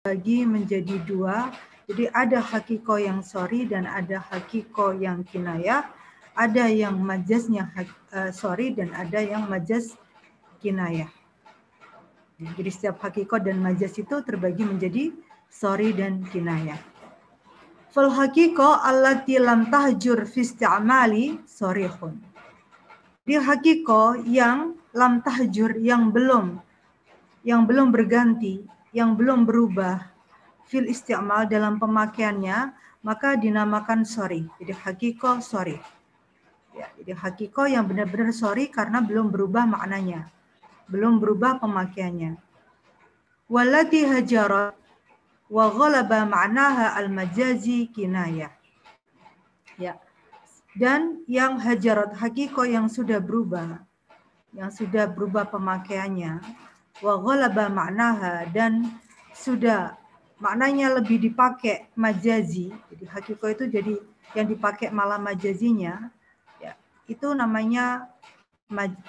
terbagi menjadi dua. Jadi ada hakiko yang sorry dan ada hakiko yang kinayah. Ada yang majaznya uh, sorry dan ada yang majaz kinayah. Jadi setiap hakiko dan majaz itu terbagi menjadi sorry dan kinayah. Fal hakiko allati lam tahjur fi isti'mali sorihun. Di hakiko yang lam tahjur yang belum yang belum berganti, yang belum berubah fil isti'mal dalam pemakaiannya, maka dinamakan sorry. Jadi hakiko sorry. Ya, jadi hakiko yang benar-benar sorry karena belum berubah maknanya. Belum berubah pemakaiannya. Walati hajarat wa ghalaba ma'naha al-majazi kinaya. Ya. Dan yang hajarat hakiko yang sudah berubah, yang sudah berubah pemakaiannya, wa ghalaba ma'naha dan sudah maknanya lebih dipakai majazi. Jadi hakiko itu jadi yang dipakai malah majazinya, ya, itu namanya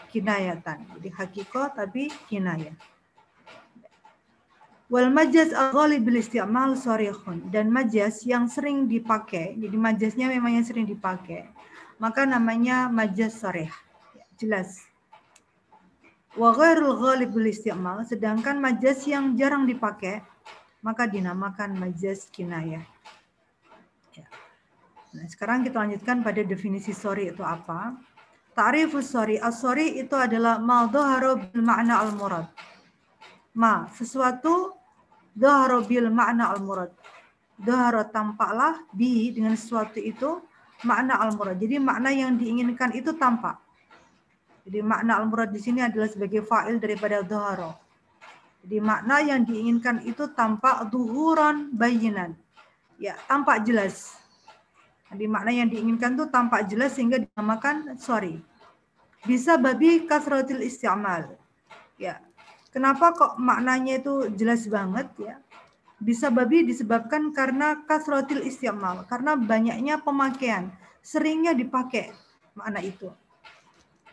kinayatan. Jadi hakiko tapi kinayah. Wal majaz bil isti'mal sarikhun dan majaz yang sering dipakai. Jadi majaznya memang yang sering dipakai. Maka namanya majaz sarih. Jelas. Wa ghairul ghalib bil isti'mal sedangkan majaz yang jarang dipakai maka dinamakan majaz kinayah. Ya. Nah, sekarang kita lanjutkan pada definisi sorry itu apa. Ta'rifus sorry. As-sorry itu adalah ma bil ma'na al-murad. Ma, sesuatu Dahara bil makna al-murad. Dahara tampaklah bi dengan sesuatu itu makna al-murad. Jadi makna yang diinginkan itu tampak. Jadi makna al-murad di sini adalah sebagai fa'il daripada dahara. Jadi makna yang diinginkan itu tampak duhuran bayinan. Ya, tampak jelas. Jadi makna yang diinginkan itu tampak jelas sehingga dinamakan sorry. Bisa babi kasratil isti'mal. Ya, Kenapa kok maknanya itu jelas banget ya? Bisa babi disebabkan karena kasrotil istiamal, karena banyaknya pemakaian, seringnya dipakai makna itu.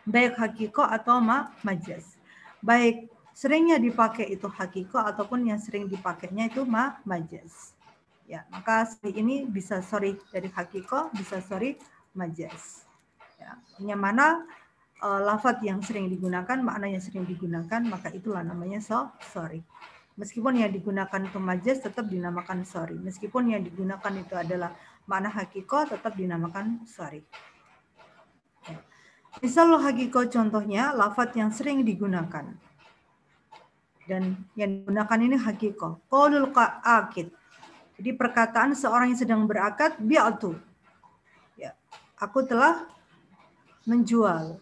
Baik hakiko atau ma majas. Baik seringnya dipakai itu hakiko ataupun yang sering dipakainya itu ma majas. Ya, maka ini bisa sorry dari hakiko, bisa sorry majas. Ya, yang mana uh, lafat yang sering digunakan, makna yang sering digunakan, maka itulah namanya so sorry. Meskipun yang digunakan itu majas tetap dinamakan sorry. Meskipun yang digunakan itu adalah makna hakiko tetap dinamakan sorry. Misal hakiko contohnya lafat yang sering digunakan. Dan yang digunakan ini hakiko. Qaulul akid. Jadi perkataan seorang yang sedang berakad bi'atu. Ya, aku telah menjual.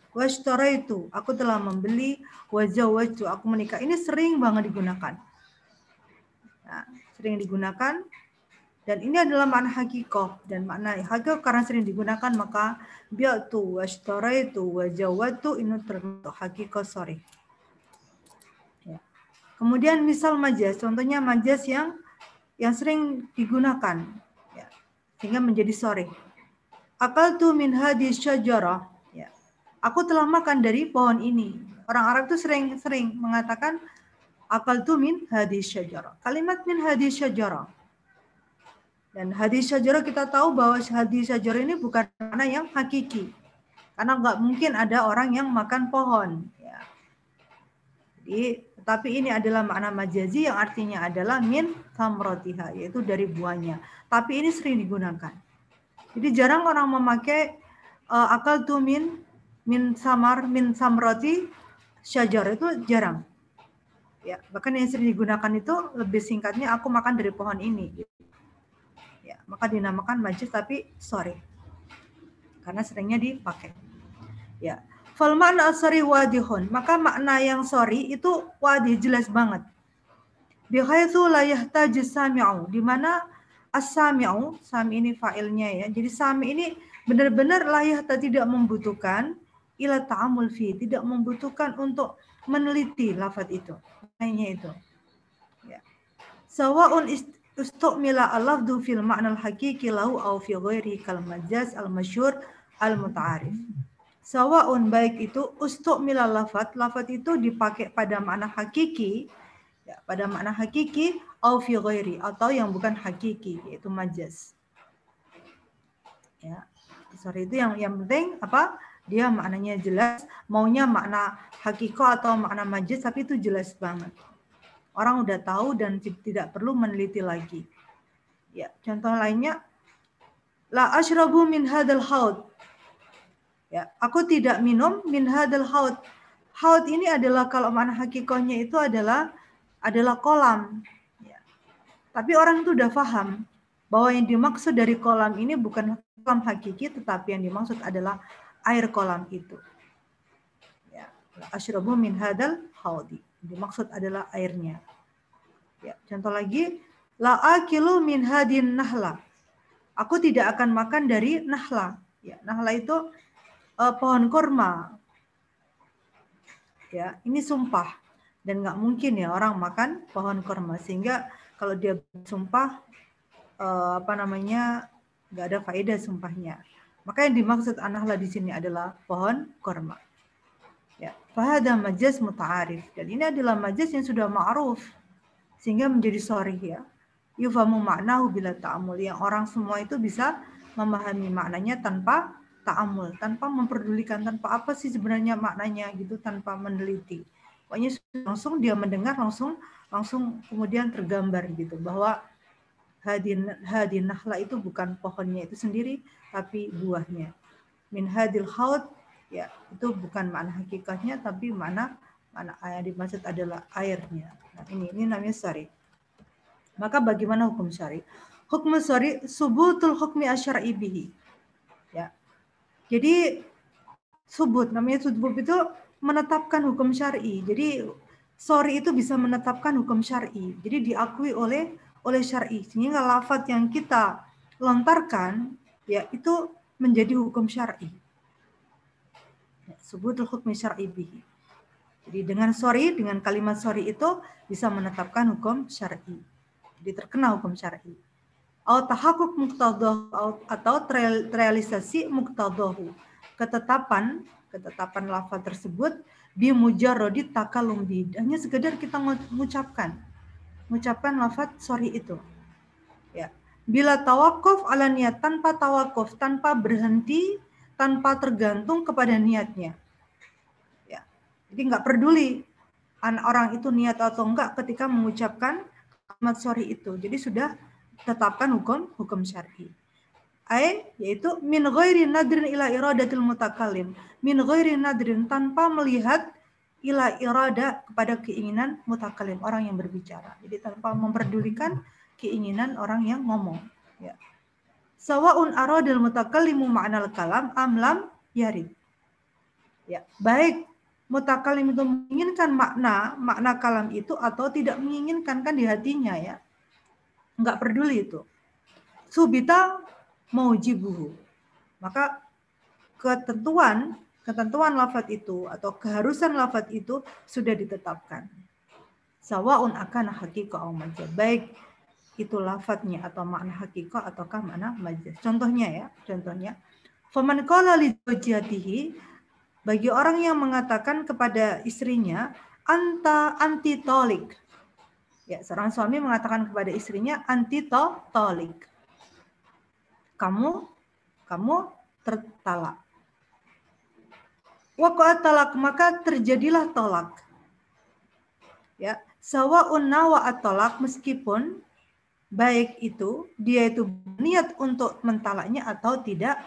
itu, aku telah membeli. Wajawatu, aku menikah. Ini sering banget digunakan. Nah, sering digunakan. Dan ini adalah makna hakikoh. Dan makna hakikoh karena sering digunakan, maka biatu, itu, wajawatu, ini termasuk hakikoh sorry. Ya. Kemudian misal majas, contohnya majas yang yang sering digunakan. Ya. Sehingga menjadi sorry. Akal tu min hadis syajarah aku telah makan dari pohon ini. Orang Arab itu sering-sering mengatakan akal tu min hadis syajarah. Kalimat min hadis syajarah. Dan hadis syajarah kita tahu bahwa hadis syajarah ini bukan mana yang hakiki. Karena nggak mungkin ada orang yang makan pohon. Ya. Jadi, tapi ini adalah makna majazi yang artinya adalah min samrotiha, yaitu dari buahnya. Tapi ini sering digunakan. Jadi jarang orang memakai uh, akal tu min min samar min samroti syajar itu jarang. Ya, bahkan yang sering digunakan itu lebih singkatnya aku makan dari pohon ini. Ya, maka dinamakan majlis tapi sorry. Karena seringnya dipakai. Ya. Fal makna sorry wadihun. Maka makna yang sorry itu wadih jelas banget. Bihaitsu la yahtaju sami'u. Di mana as-sami'u, sami ini fa'ilnya ya. Jadi sami ini benar-benar layak tidak membutuhkan ila ta'amul fi, tidak membutuhkan untuk meneliti lafaz itu. Hanya itu. Ya. Sawa'un istu'mila al-lafdu fil ma'na al-haqiqi lahu aw fi ghairi kal majaz al-masyhur al-muta'arif. Sawa'un baik itu ustu'mila lafaz, lafaz itu dipakai pada makna hakiki Ya, pada makna hakiki au fi ghairi atau yang bukan hakiki yaitu majaz. Ya. Sorry itu yang yang penting apa? Dia maknanya jelas, maunya makna hakiko atau makna majaz tapi itu jelas banget. Orang udah tahu dan tidak perlu meneliti lagi. Ya, contoh lainnya la ashrabu min hadal haud. Ya, aku tidak minum min hadal haud. Haud ini adalah kalau makna hakikohnya itu adalah adalah kolam. Ya. Tapi orang itu udah paham bahwa yang dimaksud dari kolam ini bukan kolam hakiki, tetapi yang dimaksud adalah air kolam itu. Ya, asyrabu min hadal haudi. Dimaksud adalah airnya. Ya, contoh lagi, la akilu min hadin nahla. Aku tidak akan makan dari nahla. Ya, nahla itu uh, pohon kurma. Ya, ini sumpah dan nggak mungkin ya orang makan pohon kurma sehingga kalau dia sumpah uh, apa namanya nggak ada faedah sumpahnya. Maka yang dimaksud anahla di sini adalah pohon korma. Ya, fahada majaz muta'arif. Dan ini adalah majaz yang sudah ma'ruf. Sehingga menjadi sorry ya. Yufamu maknahu bila ta'amul. Yang orang semua itu bisa memahami maknanya tanpa ta'amul. Tanpa memperdulikan. Tanpa apa sih sebenarnya maknanya gitu. Tanpa meneliti. Pokoknya langsung dia mendengar langsung langsung kemudian tergambar gitu bahwa hadin hadin nahla itu bukan pohonnya itu sendiri tapi buahnya min hadil ya itu bukan makna hakikatnya tapi mana mana yang dimaksud adalah airnya. Nah, ini ini namanya syari. Maka bagaimana hukum syari? Hukum syari subutul hukmi asyari bihi. Ya. Jadi subut namanya subut itu menetapkan hukum syari. Jadi sorry itu bisa menetapkan hukum syari. Jadi diakui oleh oleh syar'i. Sehingga lafaz yang kita lontarkan ya itu menjadi hukum syar'i. Subutul hukmi syar'i bihi. Jadi dengan sorry, dengan kalimat sorry itu bisa menetapkan hukum syar'i. Jadi terkena hukum syar'i. Atau tahakuk atau realisasi muktadahu. Ketetapan, ketetapan lafaz tersebut bimujarrodi takalum bi. Hanya sekedar kita mengucapkan mengucapkan lafaz sorry itu. Ya. Bila tawakuf ala niat tanpa tawakuf, tanpa berhenti, tanpa tergantung kepada niatnya. Ya. Jadi nggak peduli orang itu niat atau enggak ketika mengucapkan kalimat sorry itu. Jadi sudah tetapkan hukum hukum syar'i. Ai yaitu min ghairi nadrin ila iradatil mutakallim. Min ghairi nadrin tanpa melihat ila irada kepada keinginan mutakalim orang yang berbicara. Jadi tanpa memperdulikan keinginan orang yang ngomong. Ya. Sawaun aradil mutakallimu ma'nal kalam amlam yari. Ya, baik mutakalim itu menginginkan makna makna kalam itu atau tidak menginginkan kan di hatinya ya. Enggak peduli itu. Subita maujibuhu. Maka ketentuan ketentuan lafat itu atau keharusan lafat itu sudah ditetapkan. Sawaun akan hakika au. Baik itu lafadznya atau makna hakika ataukah makna majaz. Contohnya ya, contohnya. Faman qala li bagi orang yang mengatakan kepada istrinya anta anti tolik. Ya, seorang suami mengatakan kepada istrinya anti tolik. Kamu kamu tertalak Waqa'at talak maka terjadilah tolak. Ya, sawaun nawa tolak meskipun baik itu dia itu berniat untuk mentalaknya atau tidak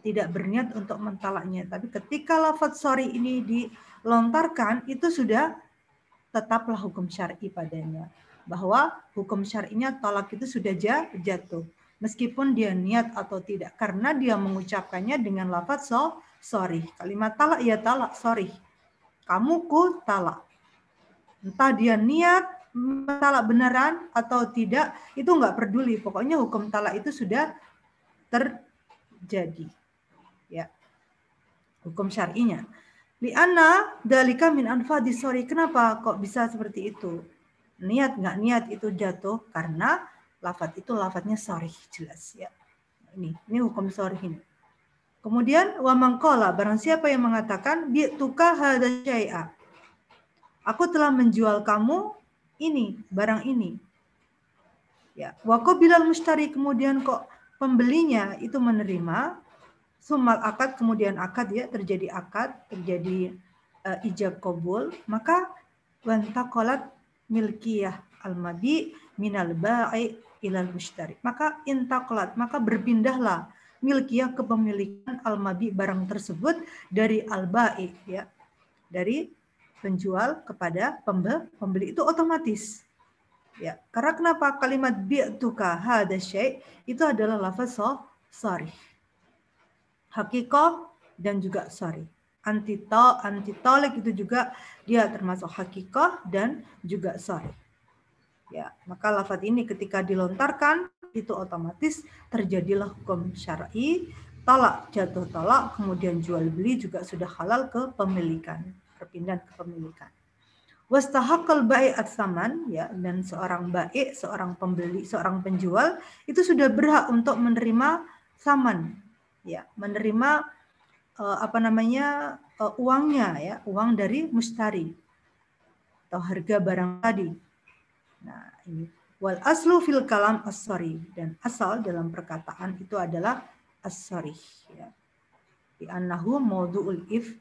tidak berniat untuk mentalaknya. Tapi ketika lafaz sorry ini dilontarkan itu sudah tetaplah hukum syar'i padanya. Bahwa hukum syar'inya tolak itu sudah jatuh. Meskipun dia niat atau tidak. Karena dia mengucapkannya dengan lafaz so, sorry. Kalimat talak ya talak, sorry. Kamu ku talak. Entah dia niat talak beneran atau tidak, itu nggak peduli. Pokoknya hukum talak itu sudah terjadi. Ya. Hukum syar'inya. Liana dalika min anfadi sorry. Kenapa kok bisa seperti itu? Niat nggak niat itu jatuh karena lafat itu lafadznya sorry jelas ya. Ini ini hukum sorry ini. Kemudian wa mangkola barang siapa yang mengatakan bi tuka syai'a. Aku telah menjual kamu ini, barang ini. Ya, bilal mustari kemudian kok pembelinya itu menerima sumal akad kemudian akad ya terjadi akad terjadi uh, ijab kabul maka wantakolat milkiyah al-mabi minal ba'i ilal mustari maka intakolat maka berpindahlah milkiyah kepemilikan al-mabi barang tersebut dari al-ba'i ya dari penjual kepada pembeli itu otomatis. Ya karena kenapa? Kalimat bi'tuka hada syai itu adalah lafaz sorry hakikoh dan juga sorry. Antito, antitolik itu juga dia termasuk hakikoh dan juga sorry. Ya, maka lafadz ini ketika dilontarkan itu otomatis terjadilah hukum syar'i, tolak jatuh tolak, kemudian jual beli juga sudah halal ke pemilikan, perpindahan kepemilikan. Wastahakal baik saman ya dan seorang baik, seorang pembeli, seorang penjual itu sudah berhak untuk menerima saman ya menerima uh, apa namanya uh, uangnya ya uang dari mustari atau harga barang tadi. Nah ini wal aslu fil kalam as dan asal dalam perkataan itu adalah as-sorry ya. Di annahu maudu'ul if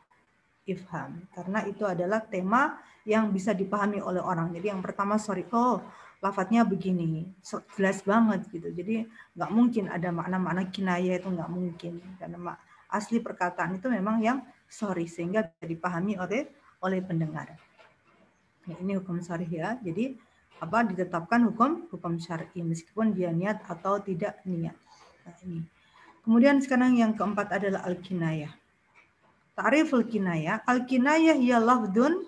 ifham karena itu adalah tema yang bisa dipahami oleh orang. Jadi yang pertama sorry oh lafadznya begini, jelas banget gitu. Jadi nggak mungkin ada makna-makna kinaya itu nggak mungkin karena asli perkataan itu memang yang sorry sehingga bisa dipahami oleh oleh pendengar. Ya, ini hukum sorry ya. Jadi apa ditetapkan hukum hukum syar'i meskipun dia niat atau tidak niat. Nah, ini. Kemudian sekarang yang keempat adalah al-kinayah. Ta'riful kinayah, al-kinayah ya lafdun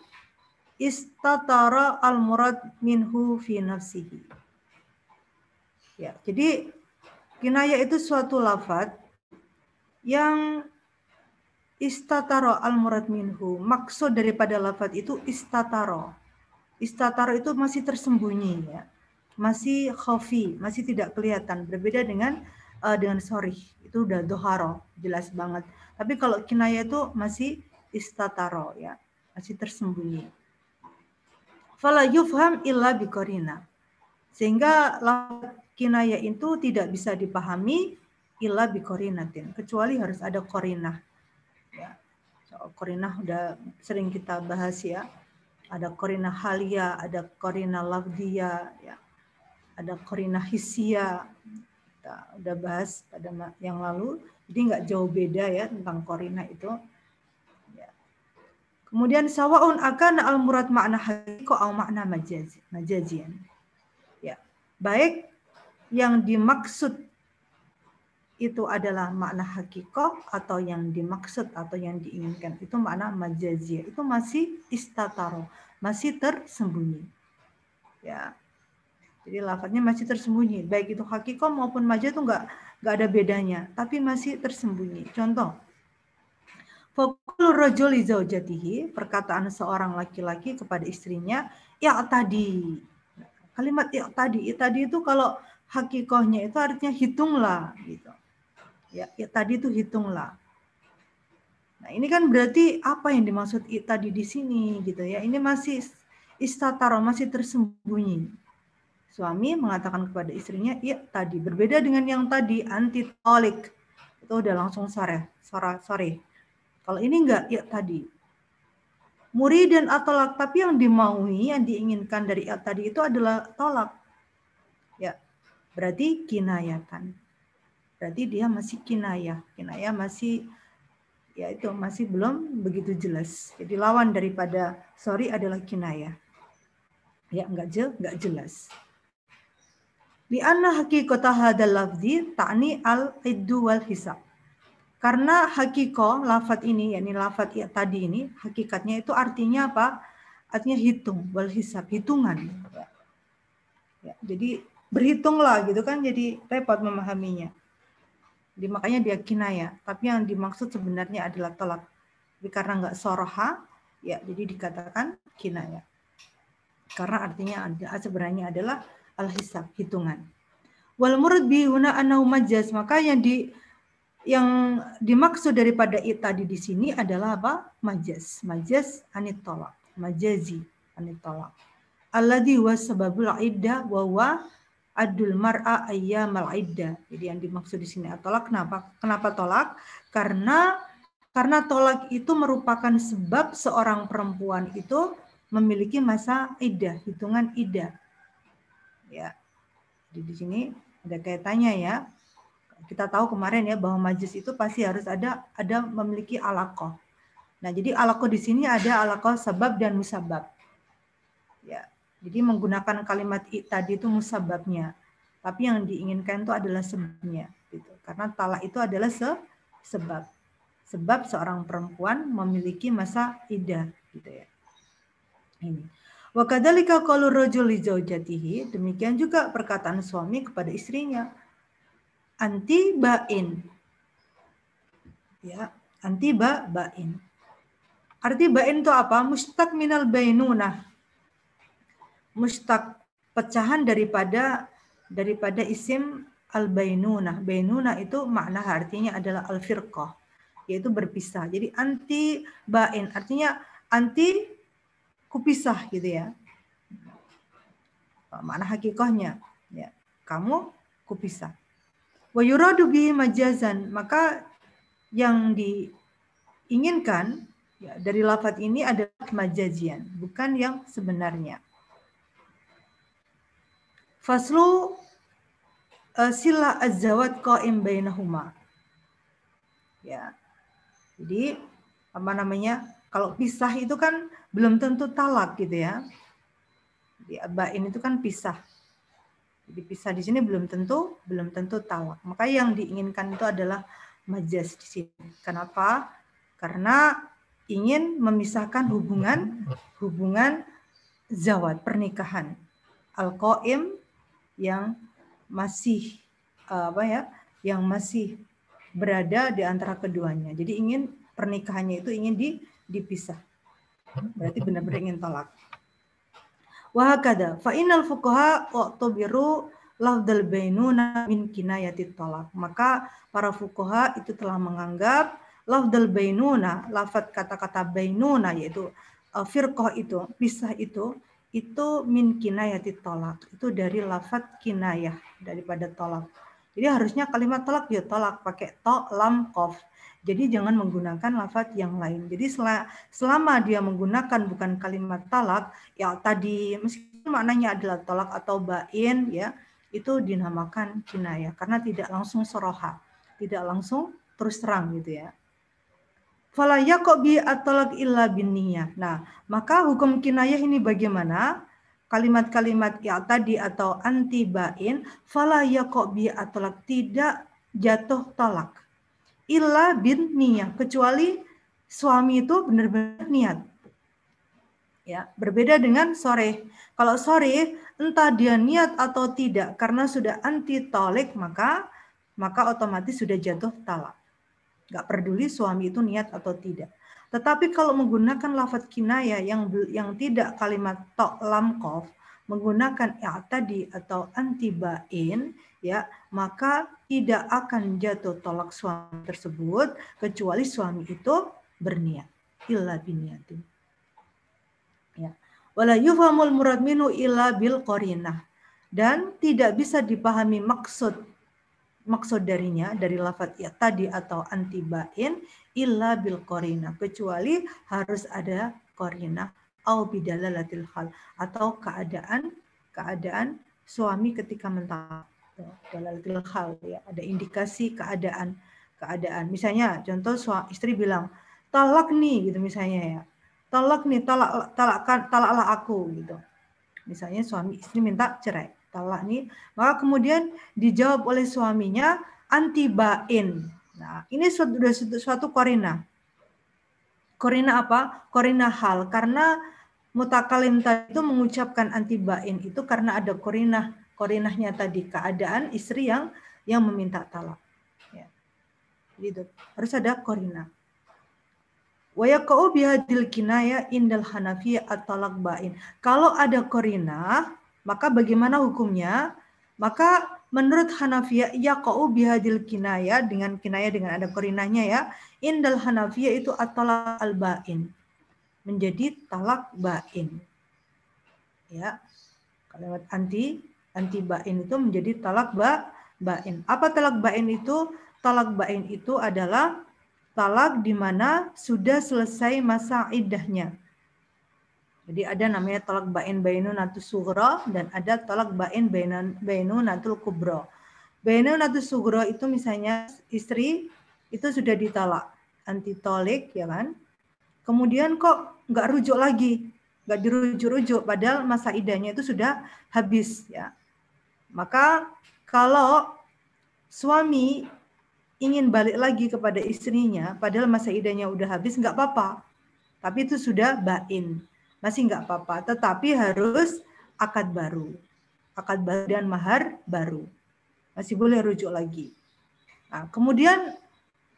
istatara al murad minhu fi nafsihi. Ya, jadi kinaya itu suatu lafaz yang istataro al murad minhu. Maksud daripada lafaz itu istataro. Istataro itu masih tersembunyi ya. Masih khafi, masih tidak kelihatan. Berbeda dengan uh, dengan sorry. Itu udah doharo, jelas banget. Tapi kalau kinaya itu masih istataro ya, masih tersembunyi fala yufham illa bikorina. Sehingga kinaya itu tidak bisa dipahami illa bikorinatin. Kecuali harus ada korinah. Ya. So, korinah udah sering kita bahas ya. Ada korinah halia, ada korinah lafdia, ya. ada korinah hisia. Kita udah bahas pada yang lalu. Jadi nggak jauh beda ya tentang korinah itu. Kemudian sawaun akan al murad makna hakiko atau makna majazi, majazian. Ya. Baik yang dimaksud itu adalah makna hakiko atau yang dimaksud atau yang diinginkan itu makna majazia itu masih istataro masih tersembunyi ya jadi lafadznya masih tersembunyi baik itu hakiko maupun majaz itu enggak enggak ada bedanya tapi masih tersembunyi contoh Fakul zaujatihi, perkataan seorang laki-laki kepada istrinya, ya tadi. Kalimat ya tadi, ya tadi itu kalau hakikohnya itu artinya hitunglah gitu. Ya, ya tadi itu hitunglah. Nah, ini kan berarti apa yang dimaksud tadi di sini gitu ya. Ini masih istataro, masih tersembunyi. Suami mengatakan kepada istrinya, "Iya, tadi berbeda dengan yang tadi anti tolik." Itu udah langsung sore, sore, sore kalau ini enggak, ya tadi. Murid dan atolak, tapi yang dimaui, yang diinginkan dari ya tadi itu adalah tolak. Ya, berarti kinayatan. Berarti dia masih kinayah. Kinayah masih ya itu masih belum begitu jelas. Jadi lawan daripada sorry adalah kinayah. Ya, enggak jel, enggak jelas. Di anna hakikata hadal lafzi ta'ni al-iddu wal hisab karena hakiko lafat ini, yakni lafat ya tadi ini, hakikatnya itu artinya apa? Artinya hitung, wal hisab, hitungan. Ya, jadi berhitunglah gitu kan, jadi repot memahaminya. Jadi makanya dia kinaya, tapi yang dimaksud sebenarnya adalah tolak. Tapi karena nggak soroha, ya jadi dikatakan kinaya. Karena artinya sebenarnya adalah al-hisab, hitungan. Wal murad bihuna annahu majaz, maka yang di yang dimaksud daripada it tadi di sini adalah apa? Majas. Majas anitolak. Majazi anitolak. alladhi wa sababul iddah wa huwa adul mar'a ayyamal iddah. Jadi yang dimaksud di sini tolak kenapa? Kenapa tolak? Karena karena tolak itu merupakan sebab seorang perempuan itu memiliki masa iddah, hitungan iddah. Ya. Jadi di sini ada kaitannya ya. Kita tahu kemarin ya bahwa majlis itu pasti harus ada ada memiliki alakoh. Nah, jadi alakoh di sini ada alakoh sebab dan musabab. Ya. Jadi menggunakan kalimat i tadi itu musababnya. Tapi yang diinginkan itu adalah sebabnya gitu. Karena talak itu adalah se sebab. Sebab seorang perempuan memiliki masa idah gitu ya. Ini. Wa kadzalika qaulu rajul demikian juga perkataan suami kepada istrinya. Anti bain. Ya, anti ba bain. Arti bain itu apa? Mustaq minal bainunah. Mustaq pecahan daripada daripada isim al bainunah. Bainunah itu makna artinya adalah al firqah, yaitu berpisah. Jadi anti bain artinya anti kupisah gitu ya. Mana hakikahnya? Ya, kamu kupisah. Wa yuradu bi majazan, maka yang diinginkan ya, dari lafat ini adalah majazian, bukan yang sebenarnya. Faslu uh, sila azawat qaim bainahuma. Ya. Jadi apa namanya? Kalau pisah itu kan belum tentu talak gitu ya. Di abain itu kan pisah. Jadi pisah di sini belum tentu belum tentu talak. Maka yang diinginkan itu adalah majas di sini. Kenapa? Karena ingin memisahkan hubungan hubungan zawat pernikahan al yang masih apa ya yang masih berada di antara keduanya. Jadi ingin pernikahannya itu ingin di, dipisah. Berarti benar-benar ingin tolak. Wahakada, fa innal fuqaha u'tubiru lafdal bainuna min kinayati tolak. Maka para fuqaha itu telah menganggap lafdal bainuna, lafat kata-kata bainuna yaitu uh, firqah itu, pisah itu itu min kinayati tolak. Itu dari lafat kinayah daripada tolak. Jadi harusnya kalimat tolak ya tolak pakai to lam kof. Jadi jangan menggunakan lafaz yang lain. Jadi selama dia menggunakan bukan kalimat talak, ya tadi meskipun maknanya adalah talak atau bain, ya itu dinamakan kinayah karena tidak langsung soroha, tidak langsung terus terang gitu ya. Fala bi atolak illa biniyah. Nah, maka hukum kinayah ini bagaimana? Kalimat-kalimat ya tadi atau anti bain, fala bi atolak tidak jatuh talak illa bin niyah kecuali suami itu benar-benar niat. Ya, berbeda dengan sore. Kalau sore entah dia niat atau tidak karena sudah anti tolik maka maka otomatis sudah jatuh talak. Gak peduli suami itu niat atau tidak. Tetapi kalau menggunakan lafadz kinaya yang yang tidak kalimat tok lam kof, menggunakan tadi atau antibain ya maka tidak akan jatuh tolak suami tersebut kecuali suami itu berniat illa biniatin. Ya. Wala yufhamul murad minu illa bil qarinah. Dan tidak bisa dipahami maksud maksud darinya dari lafaz ya tadi atau antibain illa bil qarinah. Kecuali harus ada qarinah au bidalalatil hal atau keadaan keadaan suami ketika mentalak dalalatil hal ya ada indikasi keadaan keadaan misalnya contoh suami istri bilang talak nih gitu misalnya ya talak nih talak talakkan talaklah aku gitu misalnya suami istri minta cerai talak nih maka kemudian dijawab oleh suaminya anti bain nah ini suatu suatu, suatu korina Korina apa? Korina hal. Karena mutakalim tadi itu mengucapkan antibain itu karena ada korinah. Korinahnya tadi keadaan istri yang yang meminta talak. Ya. Gitu. Harus ada korina. Wayakau bihadil kinaya indal hanafiya at-talak bain. Kalau ada korina, maka bagaimana hukumnya? Maka menurut Hanafiya yaqau bihadil kinaya dengan kinaya dengan ada korinahnya ya. Indal Hanafiya itu at al-bain. Menjadi talak bain. Ya. Kalimat anti anti bain itu menjadi talak ba bain. Apa talak bain itu? Talak bain itu adalah talak di mana sudah selesai masa iddahnya. Jadi ada namanya talak bain bainu natus sughra dan ada talak bain bainu natul kubro. Bainu natus sughra itu misalnya istri itu sudah ditalak anti tolik ya kan. Kemudian kok nggak rujuk lagi, nggak dirujuk-rujuk padahal masa idahnya itu sudah habis ya. Maka kalau suami ingin balik lagi kepada istrinya padahal masa idahnya udah habis nggak apa-apa. Tapi itu sudah bain masih nggak apa-apa, tetapi harus akad baru. Akad baru dan mahar baru. Masih boleh rujuk lagi. Nah, kemudian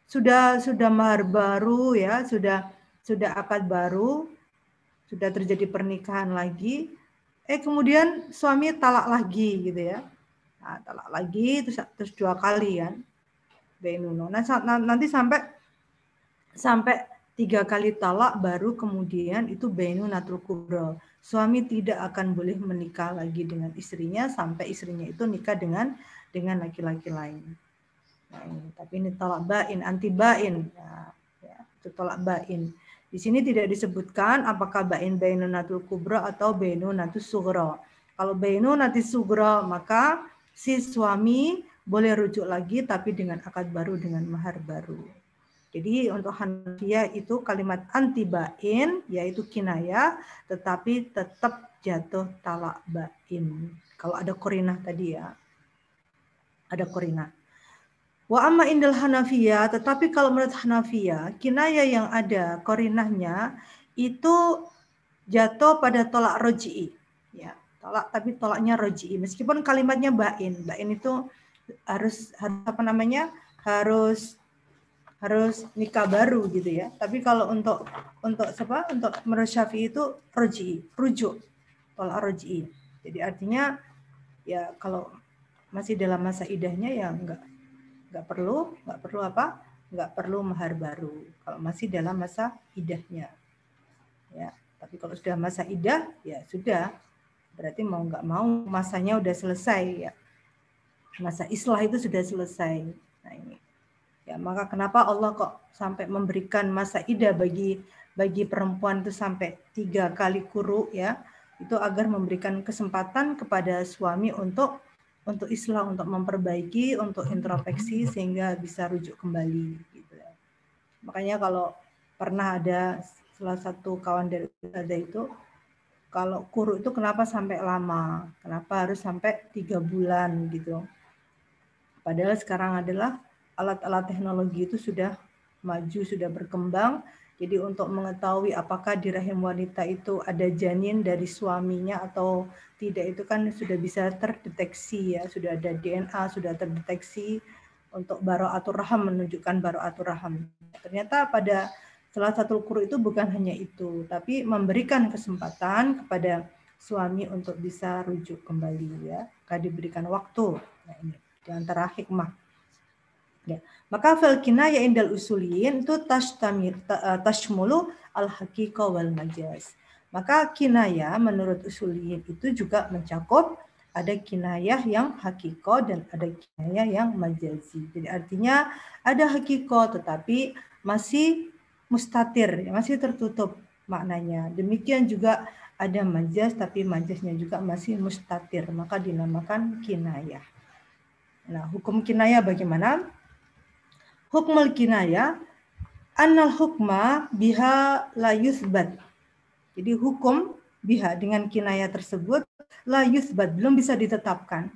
sudah sudah mahar baru ya, sudah sudah akad baru, sudah terjadi pernikahan lagi, eh kemudian suami talak lagi gitu ya. Nah, talak lagi terus terus dua kali kan. Bainuno. Nah, nanti sampai sampai tiga kali talak baru kemudian itu benu natul kubro. Suami tidak akan boleh menikah lagi dengan istrinya sampai istrinya itu nikah dengan dengan laki-laki lain. Nah, ini. Tapi ini talak bain, anti bain. Ya, ya, itu talak bain. Di sini tidak disebutkan apakah bain bainu natul kubro atau bainu natul sugro. Kalau bainu natul sugro maka si suami boleh rujuk lagi tapi dengan akad baru dengan mahar baru. Jadi untuk Hanafiyah itu kalimat anti bain yaitu kinaya tetapi tetap jatuh talak bain. Kalau ada korinah tadi ya. Ada korinah. Wa amma indal Hanafiyah tetapi kalau menurut Hanafiyah kinaya yang ada korinahnya itu jatuh pada tolak roji'i. Ya, tolak tapi tolaknya roji'i. Meskipun kalimatnya bain. Bain itu harus harus apa namanya? harus harus nikah baru gitu ya. Tapi kalau untuk untuk siapa? Untuk menurut Syafi'i itu roji, rujuk, tolak roji. Jadi artinya ya kalau masih dalam masa idahnya ya enggak enggak perlu, enggak perlu apa? Enggak perlu mahar baru. Kalau masih dalam masa idahnya. Ya, tapi kalau sudah masa idah ya sudah. Berarti mau enggak mau masanya udah selesai ya. Masa islah itu sudah selesai. Nah ini Ya, maka kenapa Allah kok sampai memberikan masa idah bagi bagi perempuan itu sampai tiga kali kuru ya itu agar memberikan kesempatan kepada suami untuk untuk Islam untuk memperbaiki untuk introspeksi sehingga bisa rujuk kembali gitu ya. makanya kalau pernah ada salah satu kawan dari ada itu kalau kuru itu kenapa sampai lama kenapa harus sampai tiga bulan gitu padahal sekarang adalah alat-alat teknologi itu sudah maju, sudah berkembang. Jadi untuk mengetahui apakah di rahim wanita itu ada janin dari suaminya atau tidak itu kan sudah bisa terdeteksi ya, sudah ada DNA, sudah terdeteksi untuk atur raham menunjukkan atur raham. Ternyata pada salah satu kuru itu bukan hanya itu, tapi memberikan kesempatan kepada suami untuk bisa rujuk kembali ya, Kalau diberikan waktu. Nah ini di antara hikmah Ya. Maka fil kinaya indal usuliyin itu tashtamir eh, tashmulu al haqiqa wal majaz. Maka kinaya menurut usuliyin itu juga mencakup ada kinayah yang hakiko dan ada kinayah yang majazi. Jadi artinya ada hakiko tetapi masih mustatir, masih tertutup maknanya. Demikian juga ada majaz tapi majaznya juga masih mustatir, maka dinamakan kinayah. Nah, hukum kinayah bagaimana? Hukmul kinaya annal hukma biha la yusbat. Jadi hukum biha dengan kinaya tersebut la yusbat belum bisa ditetapkan.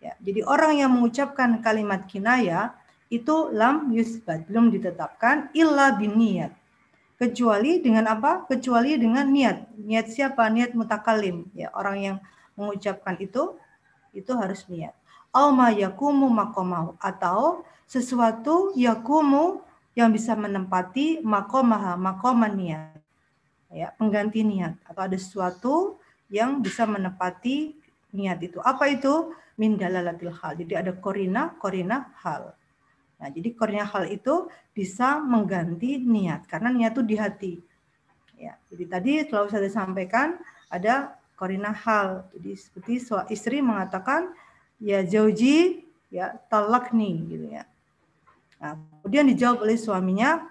Ya, jadi orang yang mengucapkan kalimat kinaya itu lam yusbat belum ditetapkan illa bin niat. Kecuali dengan apa? Kecuali dengan niat. Niat siapa? Niat mutakalim. Ya, orang yang mengucapkan itu itu harus niat. Au ma yakumu makomau atau sesuatu yakumu yang bisa menempati makomaha, makoman niat. Ya, pengganti niat. Atau ada sesuatu yang bisa menempati niat itu. Apa itu? Min dalalatil hal. Jadi ada korina, korina hal. Nah, jadi korina hal itu bisa mengganti niat. Karena niat itu di hati. Ya, jadi tadi telah saya sampaikan ada korina hal. Jadi seperti istri mengatakan ya jauji ya talakni gitu ya. Nah, kemudian dijawab oleh suaminya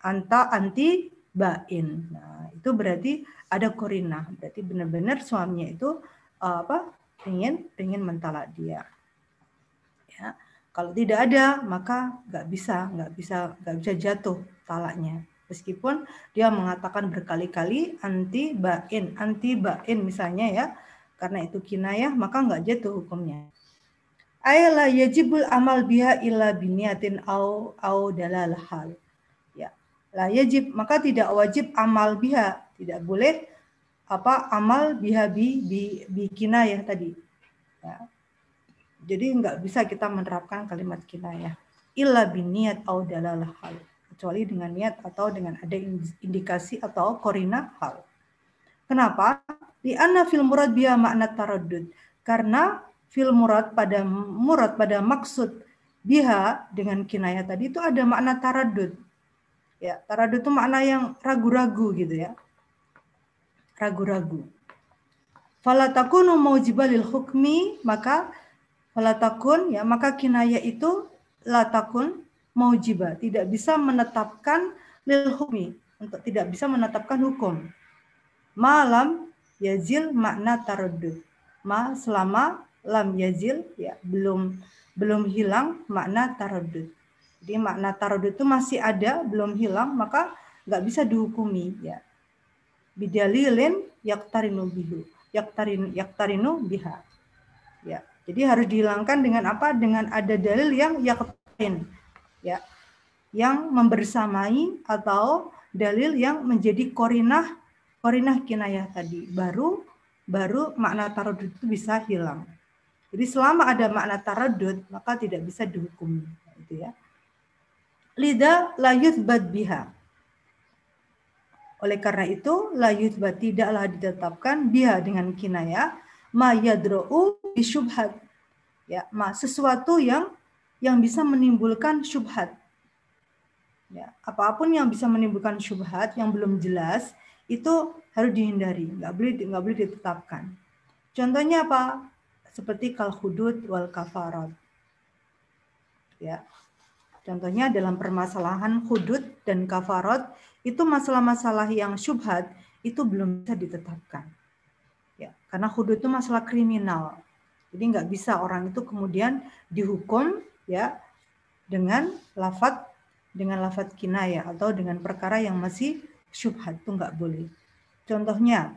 anta anti bain. Nah, itu berarti ada korina. Berarti benar-benar suaminya itu uh, apa? ingin ingin mentalak dia. Ya. Kalau tidak ada, maka nggak bisa, nggak bisa, nggak bisa jatuh talaknya. Meskipun dia mengatakan berkali-kali anti bain, anti bain misalnya ya, karena itu kinayah maka nggak jatuh hukumnya. Ayla yajibul amal biha illa biniatin au au dalal hal. Ya, la yajib maka tidak wajib amal biha, tidak boleh apa amal biha bi bi, bi kinayah tadi. Ya. Jadi nggak bisa kita menerapkan kalimat kinayah illa biniat au dalal hal kecuali dengan niat atau dengan ada indikasi atau korina hal. Kenapa? Di anna fil murad biya makna taradud. Karena fil murad pada murad pada maksud biha dengan kinayah tadi itu ada makna taradud. Ya, taradud itu makna yang ragu-ragu gitu ya. Ragu-ragu. Falatakunu maujibalil hukmi maka falatakun ya maka kinayah itu latakun maujiba, tidak bisa menetapkan lil hukmi, untuk tidak bisa menetapkan hukum. Malam yazil makna taradud. Ma selama lam yazil ya belum belum hilang makna taradud. Jadi makna taradud itu masih ada, belum hilang, maka nggak bisa dihukumi ya. Bidalilin yaktarinu bihu. Yaktarin yaktarinu biha. Ya. Jadi harus dihilangkan dengan apa? Dengan ada dalil yang yaktarin ya yang membersamai atau dalil yang menjadi korinah korinah kinayah tadi baru baru makna taradud itu bisa hilang. Jadi selama ada makna taradud maka tidak bisa dihukum itu ya. Lida la yuthbat biha. Oleh karena itu la yuthbat tidaklah ditetapkan biha dengan kinayah ma yadro'u bisyubhat. Ya, ma sesuatu yang yang bisa menimbulkan syubhat. Ya, apa pun yang bisa menimbulkan syubhat yang belum jelas itu harus dihindari, nggak boleh nggak boleh ditetapkan. Contohnya apa? Seperti kal hudud wal kafarat. Ya. Contohnya dalam permasalahan hudud dan kafarat itu masalah-masalah yang syubhat itu belum bisa ditetapkan. Ya, karena hudud itu masalah kriminal. Jadi nggak bisa orang itu kemudian dihukum ya dengan lafat dengan lafat kinayah atau dengan perkara yang masih syubhat itu nggak boleh. Contohnya,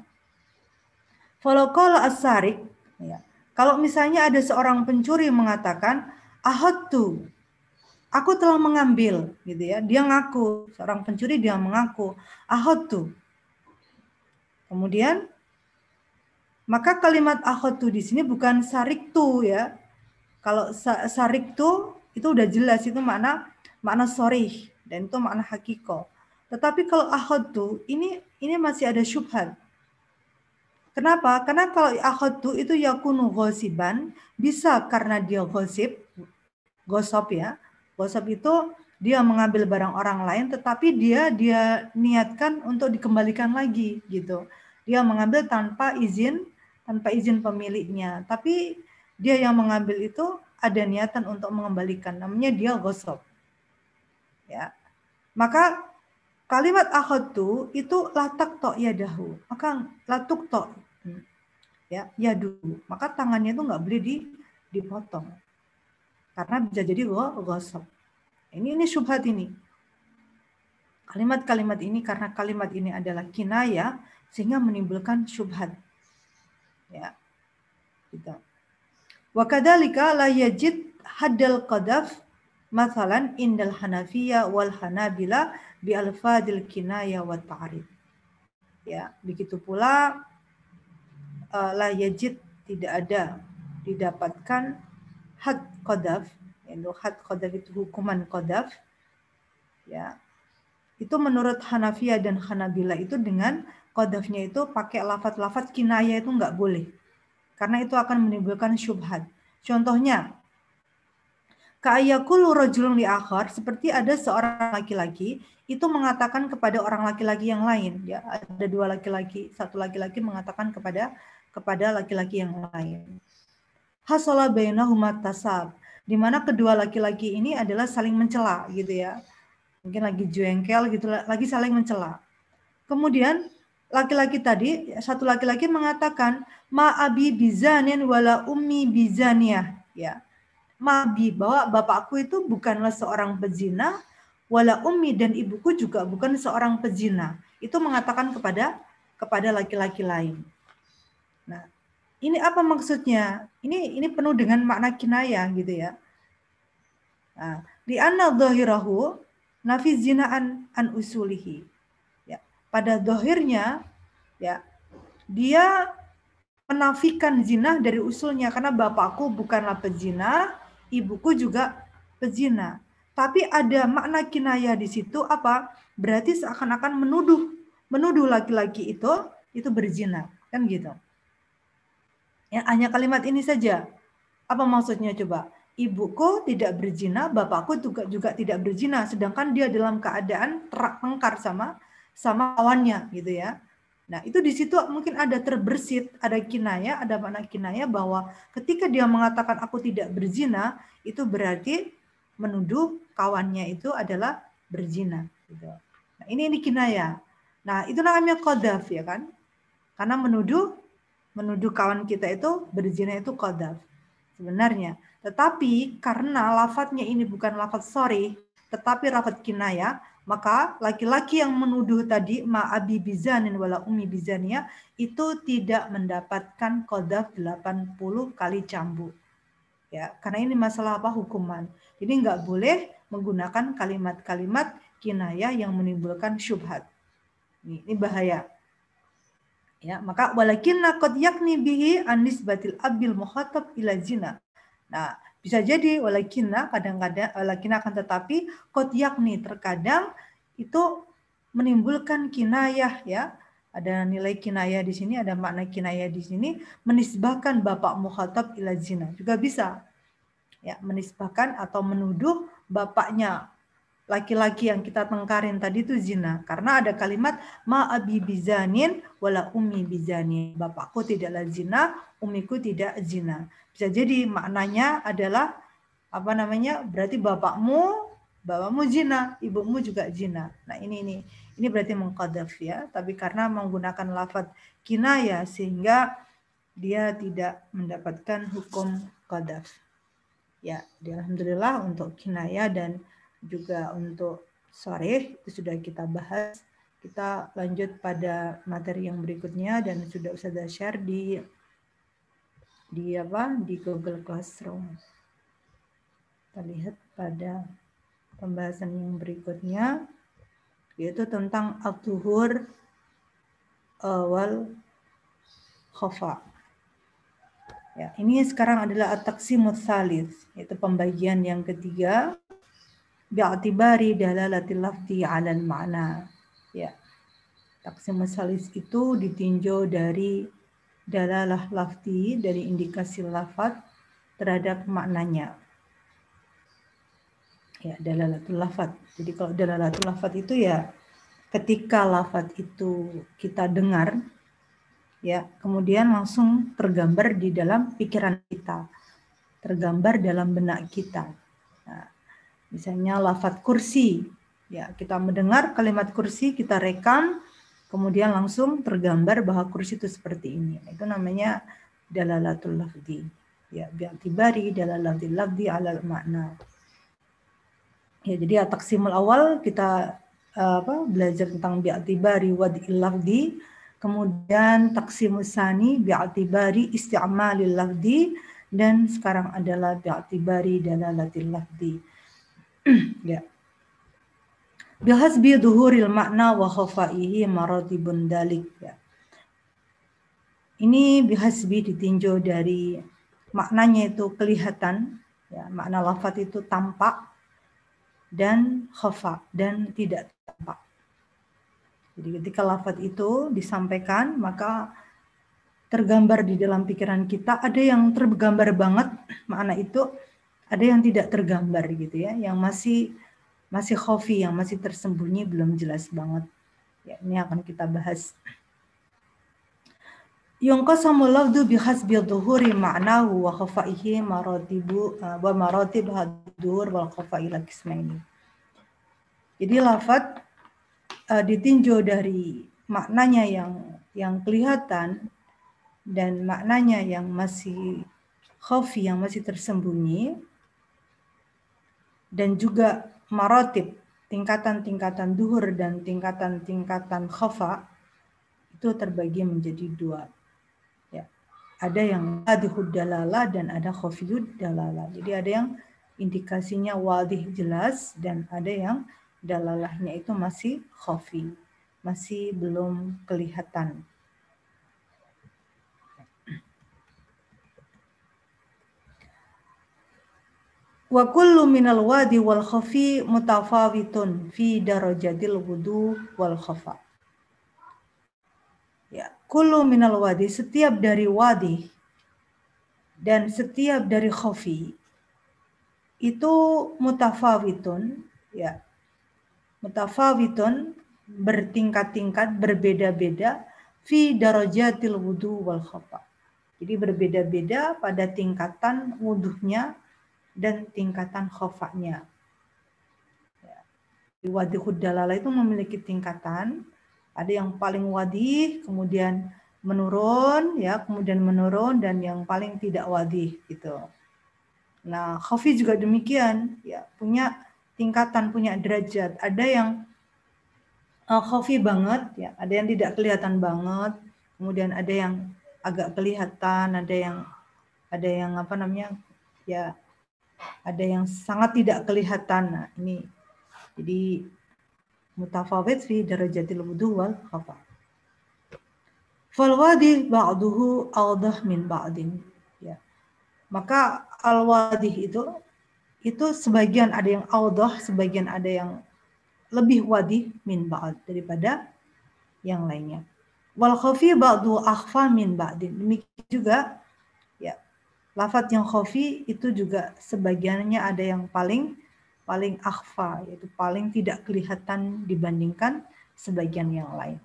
folokol asarik, ya, kalau misalnya ada seorang pencuri mengatakan ahatu, aku telah mengambil, gitu ya, dia ngaku, seorang pencuri dia mengaku ahatu. Kemudian, maka kalimat ahatu di sini bukan sarik tu ya, kalau sarik tuh itu udah jelas itu makna makna sorry dan itu makna hakiko. Tetapi kalau ahad tuh ini ini masih ada syubhat. Kenapa? Karena kalau ahad tuh itu yakunu gosiban bisa karena dia gosip, gosop ya. Gosop itu dia mengambil barang orang lain tetapi dia dia niatkan untuk dikembalikan lagi gitu. Dia mengambil tanpa izin tanpa izin pemiliknya. Tapi dia yang mengambil itu ada niatan untuk mengembalikan namanya dia gosok ya maka kalimat akhadu itu latak tok yadahu maka latuk tok ya yadu maka tangannya itu nggak boleh di, dipotong. Karena bisa jadi gosok ini ini syubhat ini. Kalimat-kalimat ini karena kalimat ini adalah kinaya sehingga menimbulkan syubhat. Ya gitu. Wa kadzalika la yajid haddal qadaf masalan indal Hanafiya wal Hanabila bi alfadil kinaya wa ta'rif. Ya, begitu pula la yajid tidak ada didapatkan had qadaf, yaitu had qadaf itu hukuman qadaf. Ya. Itu menurut Hanafiya dan Hanabila itu dengan qadafnya itu pakai lafat-lafat kinaya itu enggak boleh karena itu akan menimbulkan syubhat. Contohnya, Ka'ayakulu rajulun li akhar seperti ada seorang laki-laki itu mengatakan kepada orang laki-laki yang lain ya ada dua laki-laki satu laki-laki mengatakan kepada kepada laki-laki yang lain hasala bainahuma tasab di mana kedua laki-laki ini adalah saling mencela gitu ya mungkin lagi jengkel gitu lagi saling mencela kemudian laki-laki tadi satu laki-laki mengatakan ma abi bizanin wala ummi bizaniyah ya Mabi bahwa bapakku itu bukanlah seorang pezina, wala ummi dan ibuku juga bukan seorang pezina. Itu mengatakan kepada kepada laki-laki lain. Ini apa maksudnya? Ini ini penuh dengan makna kinaya gitu ya. Nah, di anna dhahirahu nafi zinaan an usulihi. Ya, pada dohirnya ya dia menafikan zina dari usulnya karena bapakku bukanlah pezina, ibuku juga pezina. Tapi ada makna kinaya di situ apa? Berarti seakan-akan menuduh menuduh laki-laki itu itu berzina, kan gitu. Ya, hanya kalimat ini saja. Apa maksudnya coba? Ibuku tidak berzina, bapakku juga juga tidak berzina, sedangkan dia dalam keadaan terak sama sama kawannya gitu ya. Nah, itu di situ mungkin ada terbersit, ada kinaya, ada makna kinaya bahwa ketika dia mengatakan aku tidak berzina, itu berarti menuduh kawannya itu adalah berzina. Gitu. Nah, ini ini kinaya. Nah, itu namanya kodaf ya kan? Karena menuduh menuduh kawan kita itu berzina itu kodaf sebenarnya. Tetapi karena lafadznya ini bukan lafadz sorry, tetapi lafadz kinaya, maka laki-laki yang menuduh tadi ma'abi bizanin wala umi bizania itu tidak mendapatkan kodaf 80 kali cambuk. Ya, karena ini masalah apa hukuman. Jadi nggak boleh menggunakan kalimat-kalimat kinayah yang menimbulkan syubhat. Ini bahaya. Ya, maka walakinna qad yakni bihi anis batil abil muhatab ila zina. Nah, bisa jadi walakinna kadang-kadang walakinna akan tetapi kot yakni terkadang itu menimbulkan kinayah ya. Ada nilai kinayah di sini, ada makna kinayah di sini menisbahkan bapak mukhatab ila zina. Juga bisa. Ya, menisbahkan atau menuduh bapaknya laki-laki yang kita tengkarin tadi itu zina karena ada kalimat ma abi bizanin wala ummi bizani bapakku tidaklah zina umiku tidak zina bisa jadi maknanya adalah apa namanya? Berarti bapakmu bapakmu zina, ibumu juga zina. Nah, ini ini ini berarti mengqadaf ya, tapi karena menggunakan lafaz kinaya sehingga dia tidak mendapatkan hukum qadaf. Ya, alhamdulillah untuk kinaya dan juga untuk sore itu sudah kita bahas. Kita lanjut pada materi yang berikutnya dan sudah saya share di di apa di Google Classroom. Kita lihat pada pembahasan yang berikutnya yaitu tentang al-tuhur awal khofa. Ya, ini sekarang adalah at-taqsimut yaitu pembagian yang ketiga bi'atibari dalalatil lafzi 'alal ma'na. Ya. Taksimut salis itu ditinjau dari dalalah lafti dari indikasi lafat terhadap maknanya. Ya, dalalatul lafat. Jadi kalau dalalatul lafat itu ya ketika lafat itu kita dengar ya, kemudian langsung tergambar di dalam pikiran kita. Tergambar dalam benak kita. Nah, misalnya lafat kursi, ya kita mendengar kalimat kursi, kita rekam, kemudian langsung tergambar bahwa kursi itu seperti ini. Itu namanya dalalatul lafzi. Ya, bi'tibari dalalatul lafzi ala makna. Ya, jadi taksimul awal kita eh, apa belajar tentang bi'tibari wad'il lafzi, kemudian taksimus sani bi'tibari isti'malil lafzi dan sekarang adalah bi'tibari dalalatil lafzi. ya bihasbi duhuril makna wa khafaihi maratibun dalik ya. Ini bihasbi ditinjau dari maknanya itu kelihatan ya, makna lafat itu tampak dan khafa dan tidak tampak. Jadi ketika lafat itu disampaikan maka tergambar di dalam pikiran kita ada yang tergambar banget makna itu ada yang tidak tergambar gitu ya, yang masih masih khofi, yang masih tersembunyi belum jelas banget. Ya, ini akan kita bahas. Yunqasamu lafdu bihasbi dhuhuri ma'nahu wa khafaihi maratibu uh, wa maratib hadur wal khafai ini. Jadi lafat uh, ditinjau dari maknanya yang yang kelihatan dan maknanya yang masih khafi yang masih tersembunyi dan juga marotib tingkatan-tingkatan duhur dan tingkatan-tingkatan khafa itu terbagi menjadi dua. Ya. Ada yang wadihud dalala dan ada khafiyud dalala. Jadi ada yang indikasinya wadih jelas dan ada yang dalalahnya itu masih khafi, masih belum kelihatan. Wa kullu minal wadi wal khafi mutafawitun fi darajatil wudu wal khafa. Ya, kullu minal wadi setiap dari wadi dan setiap dari khafi itu mutafawitun ya. Mutafawitun bertingkat-tingkat berbeda-beda fi darajatil wudu wal khafa. Jadi berbeda-beda pada tingkatan wudhunya dan tingkatan khofaknya. Ya. Wadihud dalala itu memiliki tingkatan. Ada yang paling wadih, kemudian menurun, ya, kemudian menurun, dan yang paling tidak wadih gitu. Nah, khafi juga demikian, ya, punya tingkatan, punya derajat. Ada yang uh, khafi banget, ya, ada yang tidak kelihatan banget, kemudian ada yang agak kelihatan, ada yang ada yang apa namanya, ya ada yang sangat tidak kelihatan. Nah, ini jadi mutafawid fi darajatil wudu wal khafa. Fal wadi ba'duhu awdah min ba'din. Ya. Maka al wadi itu itu sebagian ada yang awdah, sebagian ada yang lebih wadi min ba'd daripada yang lainnya. Wal khafi ba'du akhfa min ba'din. Demikian juga Lafat yang khofi itu juga sebagiannya ada yang paling paling akhfa, yaitu paling tidak kelihatan dibandingkan sebagian yang lain.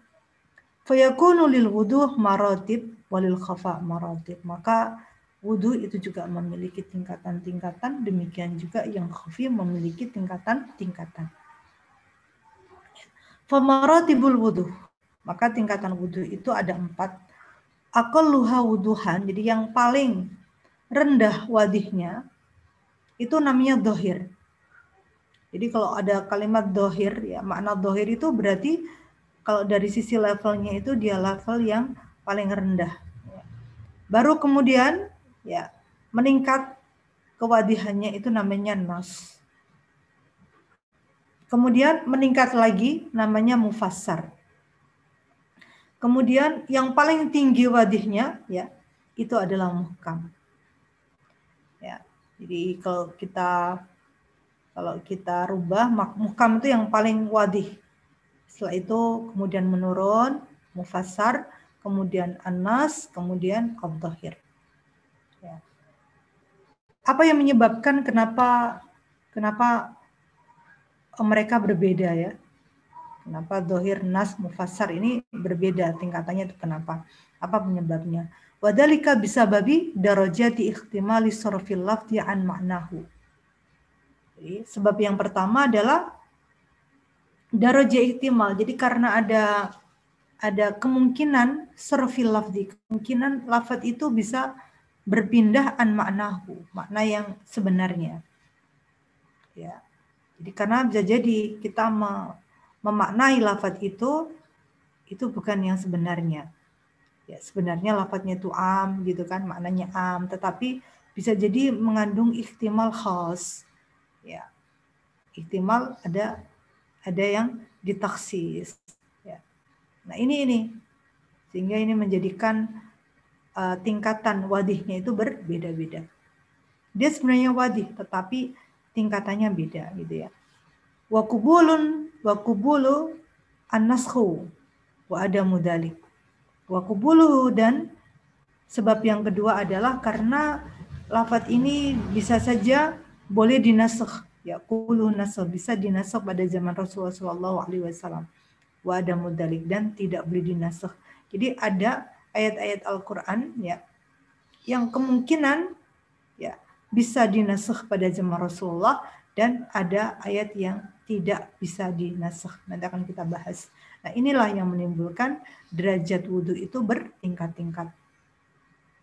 Fayakunu lil wudu marotib walil khafa marotib. Maka wudu itu juga memiliki tingkatan-tingkatan, demikian juga yang khafi memiliki tingkatan-tingkatan. Famaratibul wudu. Maka tingkatan wudu itu ada empat. Akalluha wuduhan, jadi yang paling rendah wadihnya, itu namanya dohir. Jadi kalau ada kalimat dohir, ya makna dohir itu berarti kalau dari sisi levelnya itu dia level yang paling rendah. Baru kemudian ya meningkat kewadihannya itu namanya nas. Kemudian meningkat lagi namanya mufassar. Kemudian yang paling tinggi wadihnya ya itu adalah muhkam. Jadi kalau kita kalau kita rubah mukam itu yang paling wadih. Setelah itu kemudian menurun, mufassar, kemudian anas, kemudian abdahir. Ya. Apa yang menyebabkan kenapa kenapa mereka berbeda ya? Kenapa dohir, nas, mufassar ini berbeda tingkatannya itu kenapa? Apa penyebabnya? Wadalika bisa babi darajati ikhtimali sorfil lafzi an maknahu. Jadi, sebab yang pertama adalah daraja ihtimal. Jadi karena ada ada kemungkinan sorfil lafzi, kemungkinan lafaz itu bisa berpindah an maknahu, makna yang sebenarnya. Ya. Jadi karena bisa jadi kita memaknai lafaz itu itu bukan yang sebenarnya ya sebenarnya lafadznya itu am gitu kan maknanya am. Tetapi bisa jadi mengandung ihtimal khas. Ya ihtimal ada ada yang ditaksis. Ya. Nah ini ini. Sehingga ini menjadikan uh, tingkatan wadihnya itu berbeda-beda. Dia sebenarnya wadih tetapi tingkatannya beda gitu ya. Wakubulun wakubulu an wa ada mudalik Wakubuluhu dan sebab yang kedua adalah karena lafat ini bisa saja boleh dinasakh ya kulu nasakh bisa dinasakh pada zaman Rasulullah Shallallahu alaihi wasallam wa ada mudalik dan tidak boleh dinasakh. Jadi ada ayat-ayat Al-Qur'an ya yang kemungkinan ya bisa dinasakh pada zaman Rasulullah dan ada ayat yang tidak bisa dinasakh. Nanti akan kita bahas. Nah, inilah yang menimbulkan derajat wudhu itu bertingkat-tingkat.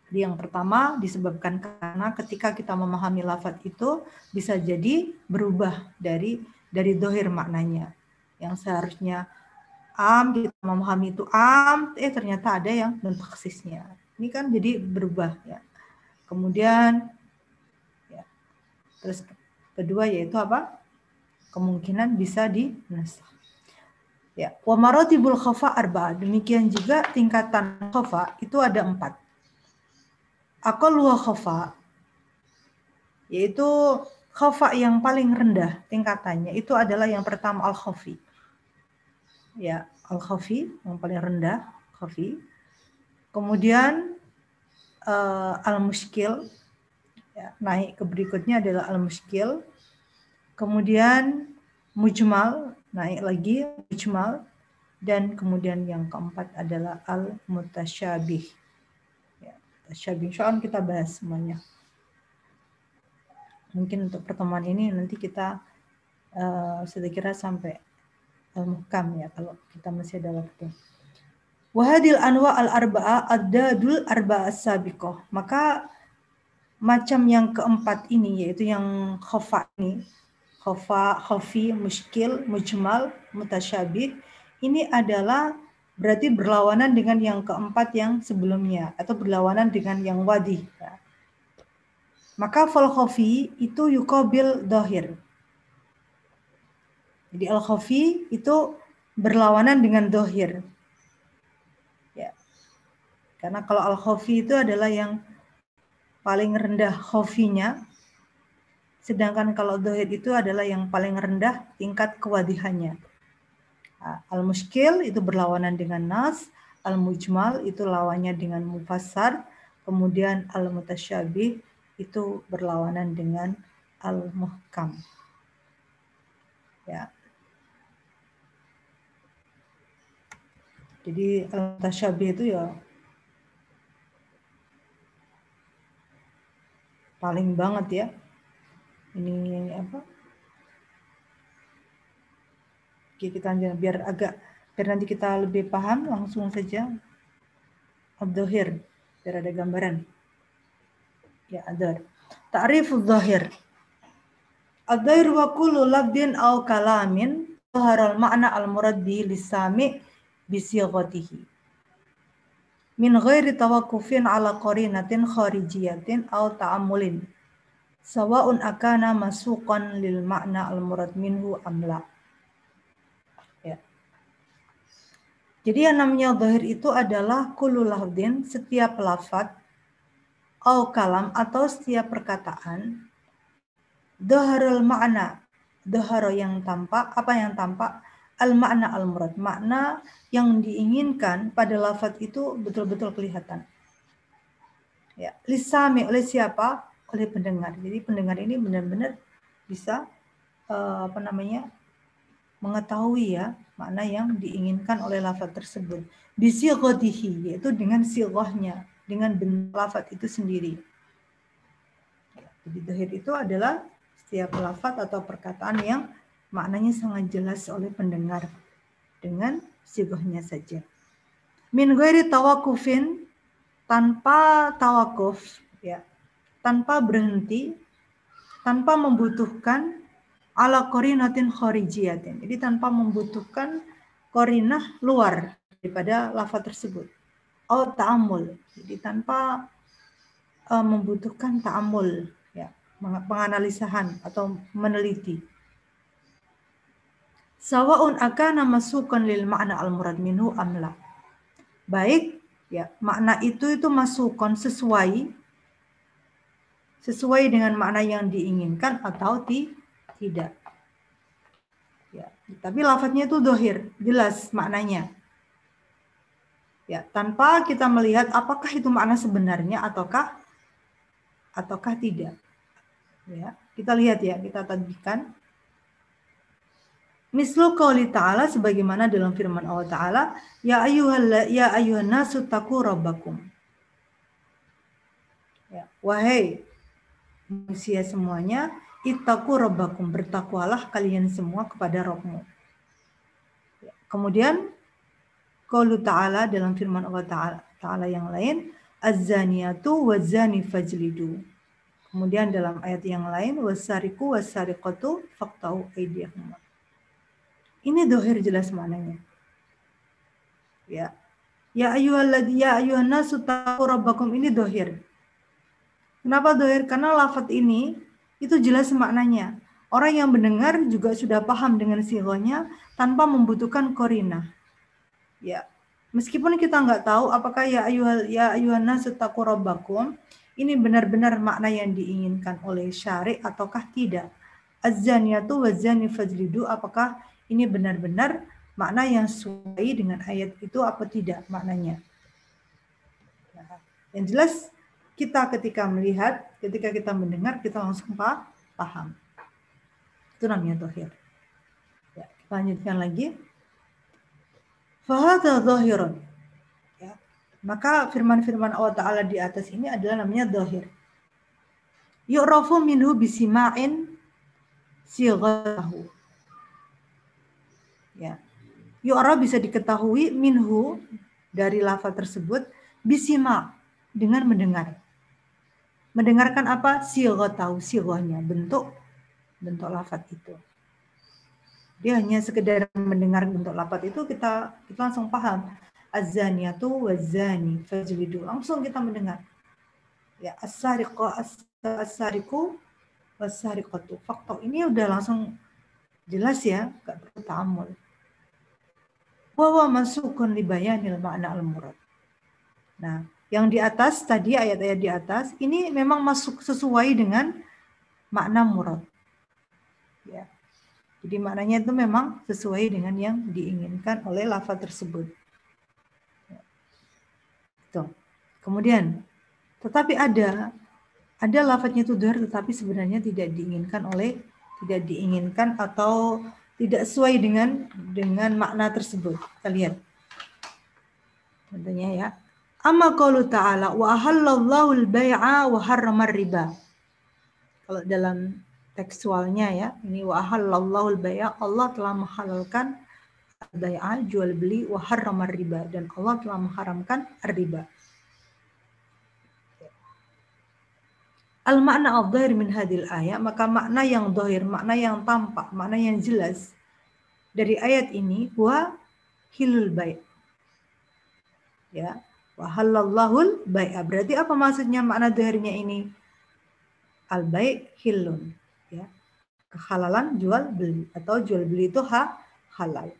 Jadi yang pertama disebabkan karena ketika kita memahami lafaz itu bisa jadi berubah dari dari dohir maknanya. Yang seharusnya am kita memahami itu am, eh ternyata ada yang non-taksisnya. Ini kan jadi berubah ya. Kemudian ya, terus kedua yaitu apa? Kemungkinan bisa dinasah. Ya, wa maratibul khafa arba. Demikian juga tingkatan khafa itu ada empat. Aqalluha khafa yaitu khafa yang paling rendah tingkatannya. Itu adalah yang pertama al khafi ya al khafi yang paling rendah khafi. Kemudian uh, al muskil ya, naik ke berikutnya adalah al muskil kemudian mujmal naik lagi mujmal dan kemudian yang keempat adalah al mutasyabih tasyabih. Insya kita bahas semuanya. Mungkin untuk pertemuan ini nanti kita uh, saya kira sampai al-muhkam ya kalau kita masih ada waktu. Wahadil anwa al arbaa ad-dadul arbaa sabiqah. Maka macam yang keempat ini yaitu yang khofa ini khofa, khofi, muskil, mujmal, mutasyabih ini adalah berarti berlawanan dengan yang keempat yang sebelumnya atau berlawanan dengan yang wadi. Maka fal khafi itu yukobil dohir. Jadi al khafi itu berlawanan dengan dohir. Ya. Karena kalau al khafi itu adalah yang paling rendah khafinya, sedangkan kalau dohir itu adalah yang paling rendah tingkat kewadihannya. Al-muskil itu berlawanan dengan nas, al-mujmal itu lawannya dengan mufassar, kemudian al-mutasyabih itu berlawanan dengan al-muhkam. Ya. Jadi al-mutasyabih itu ya paling banget ya. Ini apa? Oke, kita biar agak biar nanti kita lebih paham langsung saja ad-dhahir biar ada gambaran. Ya, ada. Ta'rif ad-dhahir. Ad-dhahir wa kullu labdin aw kalamin al ma'na al-murad bi lisami bi sighatihi. Min ghairi tawakkufin ala qarinatin kharijiyatin aw ta'ammulin. Sawa'un akana masuqan lil ma'na al-murad minhu amla. Jadi yang namanya zahir itu adalah kulul lafdin, setiap lafad, au kalam atau setiap perkataan, dhaharul makna, dhaharo yang tampak, apa yang tampak, al makna al murad, makna yang diinginkan pada lafad itu betul-betul kelihatan. Ya, lisami oleh siapa? Oleh pendengar. Jadi pendengar ini benar-benar bisa uh, apa namanya mengetahui ya makna yang diinginkan oleh lafaz tersebut. Bisighatihi yaitu dengan sighahnya, dengan lafaz itu sendiri. Jadi dohir itu adalah setiap lafaz atau perkataan yang maknanya sangat jelas oleh pendengar dengan sighahnya saja. Min ghairi tawakufin tanpa tawakuf ya, tanpa berhenti, tanpa membutuhkan ala korinatin khorijiyatin. Jadi tanpa membutuhkan korinah luar daripada lafaz tersebut. Atau ta'amul. Jadi tanpa uh, membutuhkan ta'amul, ya, penganalisahan atau meneliti. Sawa'un akana masukan lil makna al-murad minhu amla. Baik, ya, makna itu itu masukkan sesuai sesuai dengan makna yang diinginkan atau tidak tidak. Ya, tapi lafadznya itu dohir, jelas maknanya. Ya, tanpa kita melihat apakah itu makna sebenarnya ataukah ataukah tidak. Ya, kita lihat ya, kita tagihkan. Mislu qauli ta'ala sebagaimana dalam firman Allah Ta'ala, ya ayyuhal ya ayyuhan nasu taqu rabbakum. Ya, wahai manusia semuanya, ittaqu rabbakum, bertakwalah kalian semua kepada Rabbmu. Ya, kemudian qaulu ta'ala dalam firman Allah Ta'ala, yang lain, az-zaniyatu waz-zani fajlidu Kemudian dalam ayat yang lain wasariku wasariqatu faqtau aydiyahuma. Ini dohir jelas maknanya. Ya. Ya ayyuhalladzi ya nasu rabbakum ini dohir. Kenapa dohir? Karena lafat ini itu jelas maknanya. Orang yang mendengar juga sudah paham dengan sihonya tanpa membutuhkan korina. Ya, meskipun kita nggak tahu apakah ya ayuhal ya ayuhan nasu rabbakum ini benar-benar makna yang diinginkan oleh syari ataukah tidak? Az-zaniyatu waz-zani fajlidu apakah ini benar-benar makna yang sesuai dengan ayat itu apa tidak maknanya? Nah, yang jelas kita ketika melihat, ketika kita mendengar, kita langsung paham. Itu namanya dohir. Ya, kita lanjutkan lagi. Fahadha zahirun. Maka firman-firman Allah Ta'ala di atas ini adalah namanya dohir. Yu'rafu minhu bisima'in sighahu. Ya. Yu'ra bisa diketahui minhu dari lafal tersebut bisima dengan mendengar. Mendengarkan apa? tahu sighahnya, bentuk bentuk lafat itu. Dia hanya sekedar mendengar bentuk lafat itu kita kita langsung paham az-zaniyatu waz-zani fajlidu. Langsung kita mendengar. Ya, as-sariqu as-sariqu was-sariqatu. Faktor ini udah langsung jelas ya, enggak perlu ta'amul. Wa wa masukun li bayanil ma'na al-murad. Nah, yang di atas tadi ayat-ayat di atas ini memang masuk sesuai dengan makna murad. Ya. Jadi maknanya itu memang sesuai dengan yang diinginkan oleh lafaz tersebut. Tuh. Kemudian, tetapi ada ada lafadznya itu dohir tetapi sebenarnya tidak diinginkan oleh tidak diinginkan atau tidak sesuai dengan dengan makna tersebut. Kita lihat. Contohnya ya. Amma qaulu ta'ala wa ahallallahu al-bai'a wa harrama riba. Kalau dalam tekstualnya ya, ini wa ahallallahu al-bai'a Allah telah menghalalkan bai'a jual beli wa harramar riba dan Allah telah mengharamkan riba. Al makna al dhahir min hadil ayat maka makna yang dhahir, makna yang tampak, makna yang jelas dari ayat ini wa hilul bai'. Ya, wa halallahul bai'a. Berarti apa maksudnya makna dhahirnya ini? Al bai' hilun, ya. Kehalalan jual beli atau jual beli itu ha, halal.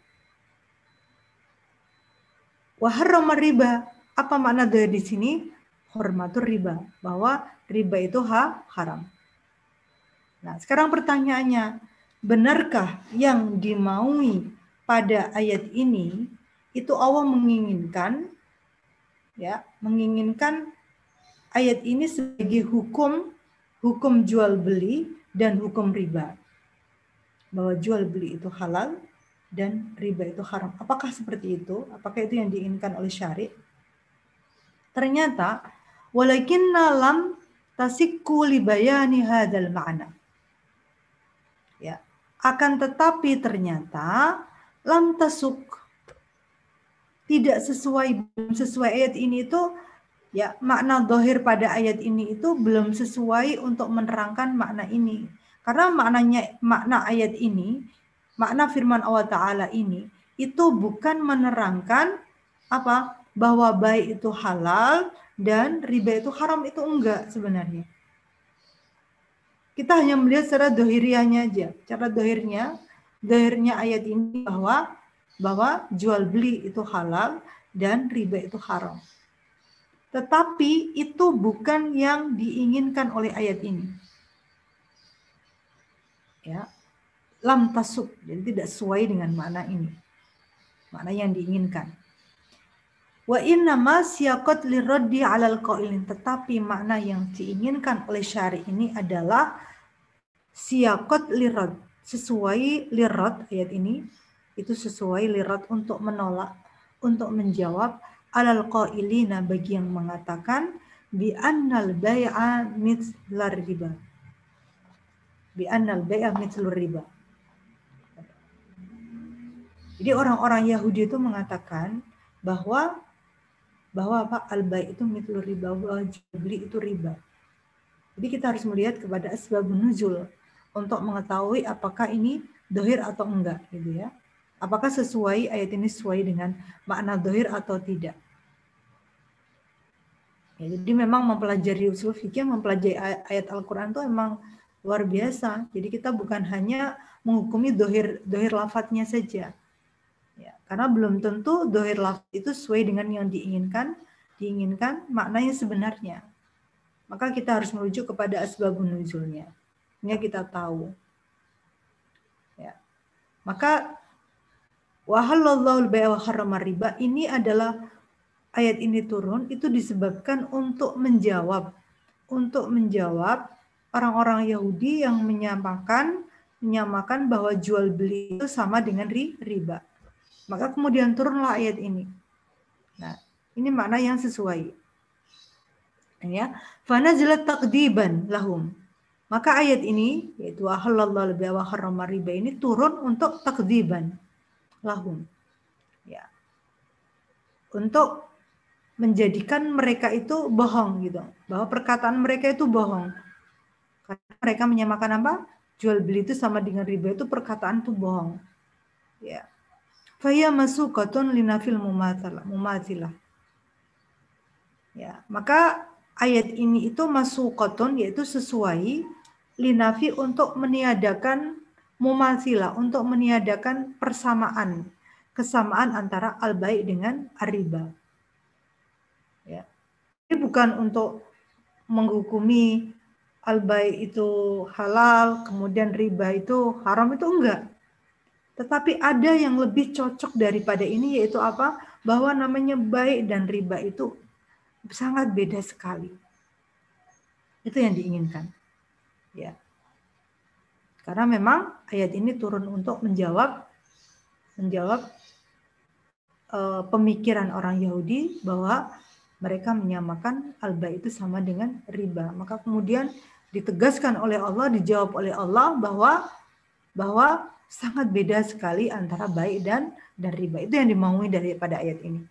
Waharrama riba. Apa makna dari di sini? Hormatur riba. Bahwa riba itu ha, haram. Nah, sekarang pertanyaannya, benarkah yang dimaui pada ayat ini itu Allah menginginkan ya, menginginkan ayat ini sebagai hukum hukum jual beli dan hukum riba. Bahwa jual beli itu halal, dan riba itu haram. Apakah seperti itu? Apakah itu yang diinginkan oleh syari? Ternyata walakinna lam tasikku libayani hadal ma'na. Ya. Akan tetapi ternyata lam tasuk tidak sesuai sesuai ayat ini itu ya makna dohir pada ayat ini itu belum sesuai untuk menerangkan makna ini karena maknanya makna ayat ini makna firman Allah Ta'ala ini itu bukan menerangkan apa bahwa baik itu halal dan riba itu haram itu enggak sebenarnya. Kita hanya melihat secara dohirianya aja. Cara dohirnya, dohirnya ayat ini bahwa bahwa jual beli itu halal dan riba itu haram. Tetapi itu bukan yang diinginkan oleh ayat ini. Ya, lam tasuk, jadi tidak sesuai dengan makna ini. Makna yang diinginkan. Wa inna ma siyaqat liraddi alal qailin. Tetapi makna yang diinginkan oleh syari ini adalah siakot lirat sesuai lirat ayat ini itu sesuai lirat untuk menolak untuk menjawab alal qailina bagi yang mengatakan bi annal bai'a mithlar riba. Bi annal bai'a mithlur riba. Jadi orang-orang Yahudi itu mengatakan bahwa bahwa apa al bai itu mithlur riba, bahwa beli itu riba. Jadi kita harus melihat kepada asbab nuzul untuk mengetahui apakah ini dohir atau enggak gitu ya. Apakah sesuai ayat ini sesuai dengan makna dohir atau tidak. Ya, jadi memang mempelajari usul fikih, mempelajari ayat Al-Quran itu emang luar biasa. Jadi kita bukan hanya menghukumi dohir dohir lafadznya saja. Ya, karena belum tentu dohir lafaz itu sesuai dengan yang diinginkan, diinginkan maknanya sebenarnya. Maka kita harus merujuk kepada asbabun nuzulnya. Sehingga kita tahu. Ya. Maka wahallallahu al riba ini adalah ayat ini turun itu disebabkan untuk menjawab untuk menjawab orang-orang Yahudi yang menyamakan menyamakan bahwa jual beli itu sama dengan riba. Maka kemudian turunlah ayat ini. Nah, ini makna yang sesuai. Ya, fana jelat takdiban lahum. Maka ayat ini yaitu ahallallahu wa riba ini turun untuk takdiban lahum. Ya. Untuk menjadikan mereka itu bohong gitu. Bahwa perkataan mereka itu bohong. Karena mereka menyamakan apa? Jual beli itu sama dengan riba itu perkataan itu bohong. Ya. Faya masukatun linafil mumathilah. Ya. Maka ayat ini itu masukatun yaitu sesuai linafi untuk meniadakan mumathilah untuk meniadakan persamaan kesamaan antara al baik dengan riba ini bukan untuk menghukumi al itu halal, kemudian riba itu haram itu enggak. Tetapi ada yang lebih cocok daripada ini yaitu apa? Bahwa namanya baik dan riba itu sangat beda sekali. Itu yang diinginkan. Ya. Karena memang ayat ini turun untuk menjawab menjawab uh, pemikiran orang Yahudi bahwa mereka menyamakan alba itu sama dengan riba. Maka kemudian ditegaskan oleh Allah, dijawab oleh Allah bahwa bahwa sangat beda sekali antara baik dan dan riba. Itu yang dimaui daripada ayat ini.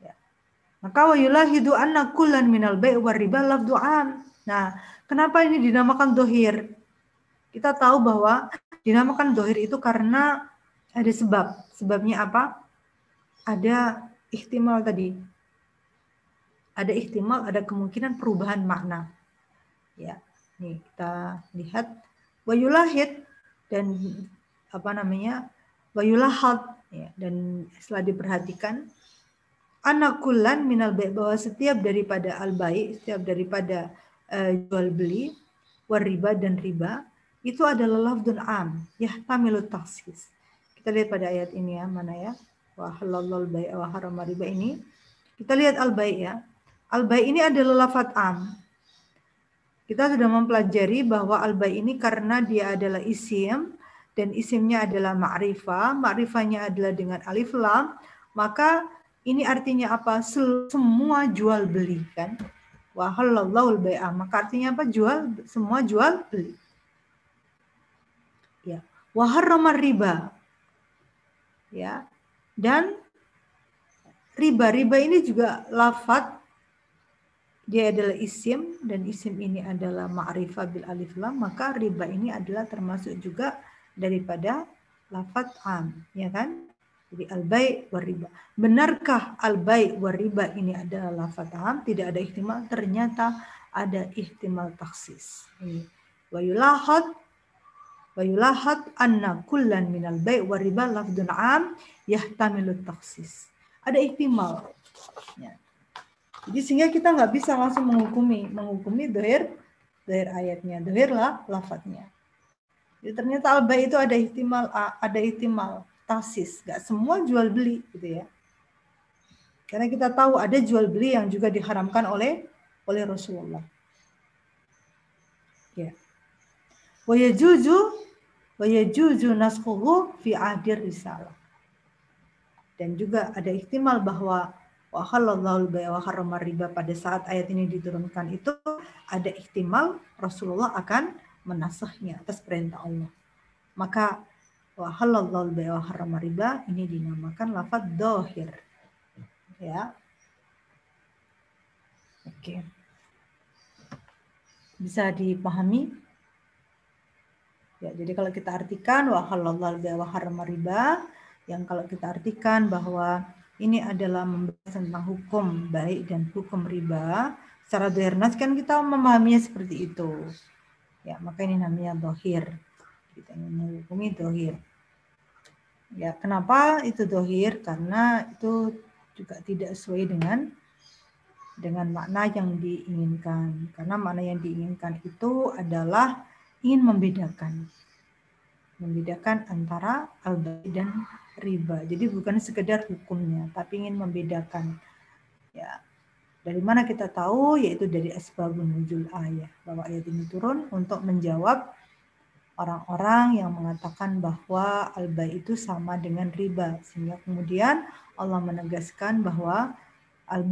Ya. Maka wa yulahidu anna kullan minal bai' war riba lafdu'an. Nah, kenapa ini dinamakan dohir? Kita tahu bahwa dinamakan dohir itu karena ada sebab. Sebabnya apa? Ada ihtimal tadi ada ihtimal, ada kemungkinan perubahan makna. Ya, nih kita lihat wayulahid dan apa namanya wayulahat ya, dan setelah diperhatikan anakulan minal baik bahwa setiap daripada al baik setiap daripada uh, jual beli wariba dan riba itu adalah lafdun am ya taksis kita lihat pada ayat ini ya mana ya wa halalul bai' wa riba ini kita lihat al baik ya Al-bai ini adalah lafat am. Kita sudah mempelajari bahwa al-bai ini karena dia adalah isim dan isimnya adalah ma'rifah, ma'rifahnya adalah dengan alif lam, maka ini artinya apa? Semua jual beli kan? Wa halallahu bai'ah. Maka artinya apa? Jual semua jual beli. Ya. Wa riba. Ya. Dan riba-riba ini juga lafat dia adalah isim dan isim ini adalah ma'rifah bil alif lam maka riba ini adalah termasuk juga daripada lafat am ya kan? Jadi al bai riba. Benarkah al bai ini adalah lafat am? Tidak ada ihtimal. Ternyata ada ihtimal taksis. Ini. Wa wa yulahad anna kullan minal bai war riba lafdun am yahtamilu taksis ada ihtimal ya jadi sehingga kita nggak bisa langsung menghukumi, menghukumi dohir, dohir ayatnya, dohir lah lafadznya. Jadi ternyata alba itu ada ihtimal ada ihtimal tasis, nggak semua jual beli gitu ya. Karena kita tahu ada jual beli yang juga diharamkan oleh oleh Rasulullah. Ya. Wa yajuzu naskhuhu fi ahdir risalah. Dan juga ada ihtimal bahwa wa halallahu harrama riba pada saat ayat ini diturunkan itu ada ihtimal Rasulullah akan menasahnya atas perintah Allah. Maka wa halallahu harrama riba ini dinamakan lafaz dohir. Ya. Oke. Bisa dipahami? Ya, jadi kalau kita artikan wa halallahu wa riba, yang kalau kita artikan bahwa ini adalah membahas tentang hukum baik dan hukum riba, secara dohirnas kan kita memahaminya seperti itu. Ya, maka ini namanya dohir. Kita ingin menghukumi dohir. Ya, kenapa itu dohir? Karena itu juga tidak sesuai dengan dengan makna yang diinginkan. Karena makna yang diinginkan itu adalah ingin membedakan. Membedakan antara al dan riba. Jadi bukan sekedar hukumnya, tapi ingin membedakan. Ya, dari mana kita tahu? Yaitu dari asbabun nuzul ayat. Bahwa ayat ini turun untuk menjawab orang-orang yang mengatakan bahwa al itu sama dengan riba. Sehingga kemudian Allah menegaskan bahwa al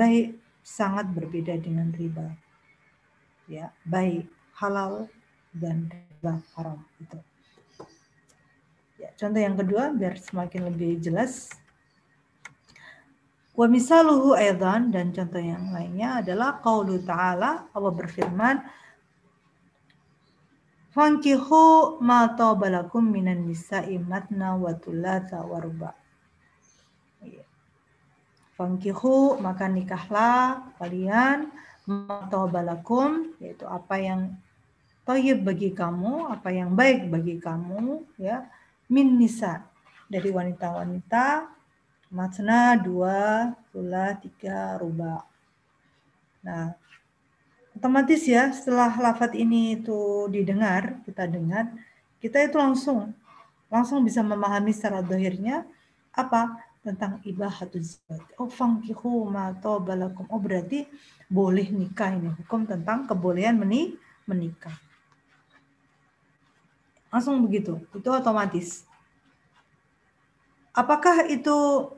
sangat berbeda dengan riba. Ya, baik halal dan riba haram itu. Ya, contoh yang kedua biar semakin lebih jelas. Wa misaluhu aidan dan contoh yang lainnya adalah qaulu ta'ala Allah berfirman Fankihu ma tabalakum minan nisa'i matna wa thulatha wa ruba. Iya. Fankihu maka nikahlah kalian ma tabalakum yaitu apa yang toyib bagi kamu, apa yang baik bagi kamu, ya, min nisa dari wanita-wanita, matna dua, pula tiga, ruba. Nah, otomatis ya setelah lafat ini itu didengar, kita dengar, kita itu langsung langsung bisa memahami secara dohirnya apa tentang ibahatuz zawaj. Oh fangkihu ma balakum. Oh berarti boleh nikah ini hukum tentang kebolehan menikah. Langsung begitu, itu otomatis. Apakah itu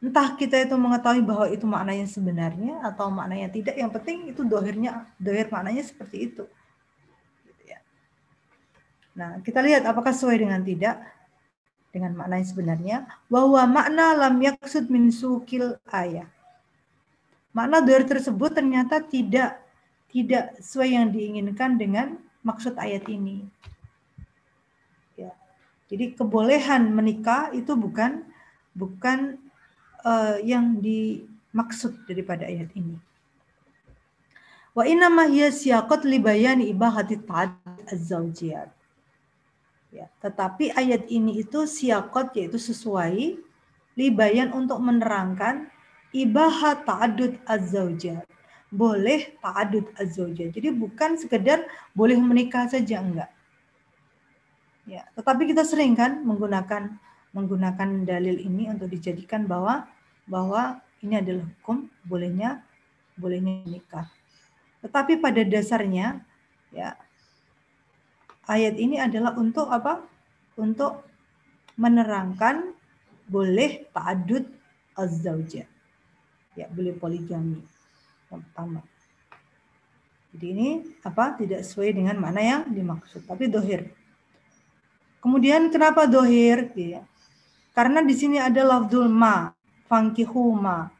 entah kita itu mengetahui bahwa itu maknanya sebenarnya atau maknanya tidak, yang penting itu dohirnya, dohir maknanya seperti itu. Gitu ya. Nah, kita lihat apakah sesuai dengan tidak dengan maknanya sebenarnya bahwa makna lam yaksud min sukil ayat. Makna dohir tersebut ternyata tidak tidak sesuai yang diinginkan dengan maksud ayat ini. Jadi kebolehan menikah itu bukan bukan uh, yang dimaksud daripada ayat ini. Wa inna ma hiya siyaqat li bayani ibahati az-zawjiyat. Ya, tetapi ayat ini itu siakot yaitu sesuai libayan untuk menerangkan ibahat ta'adud az-zawjat. Boleh ta'adud az-zawjat. Jadi bukan sekedar boleh menikah saja enggak. Ya, tetapi kita sering kan menggunakan menggunakan dalil ini untuk dijadikan bahwa bahwa ini adalah hukum bolehnya bolehnya nikah. Tetapi pada dasarnya ya ayat ini adalah untuk apa? Untuk menerangkan boleh ta'adud az-zaujah. Ya, boleh poligami. Yang pertama. Jadi ini apa? Tidak sesuai dengan mana yang dimaksud, tapi dohir. Kemudian kenapa dohir? Ya. Karena di sini ada lafzul ma, fankihuma.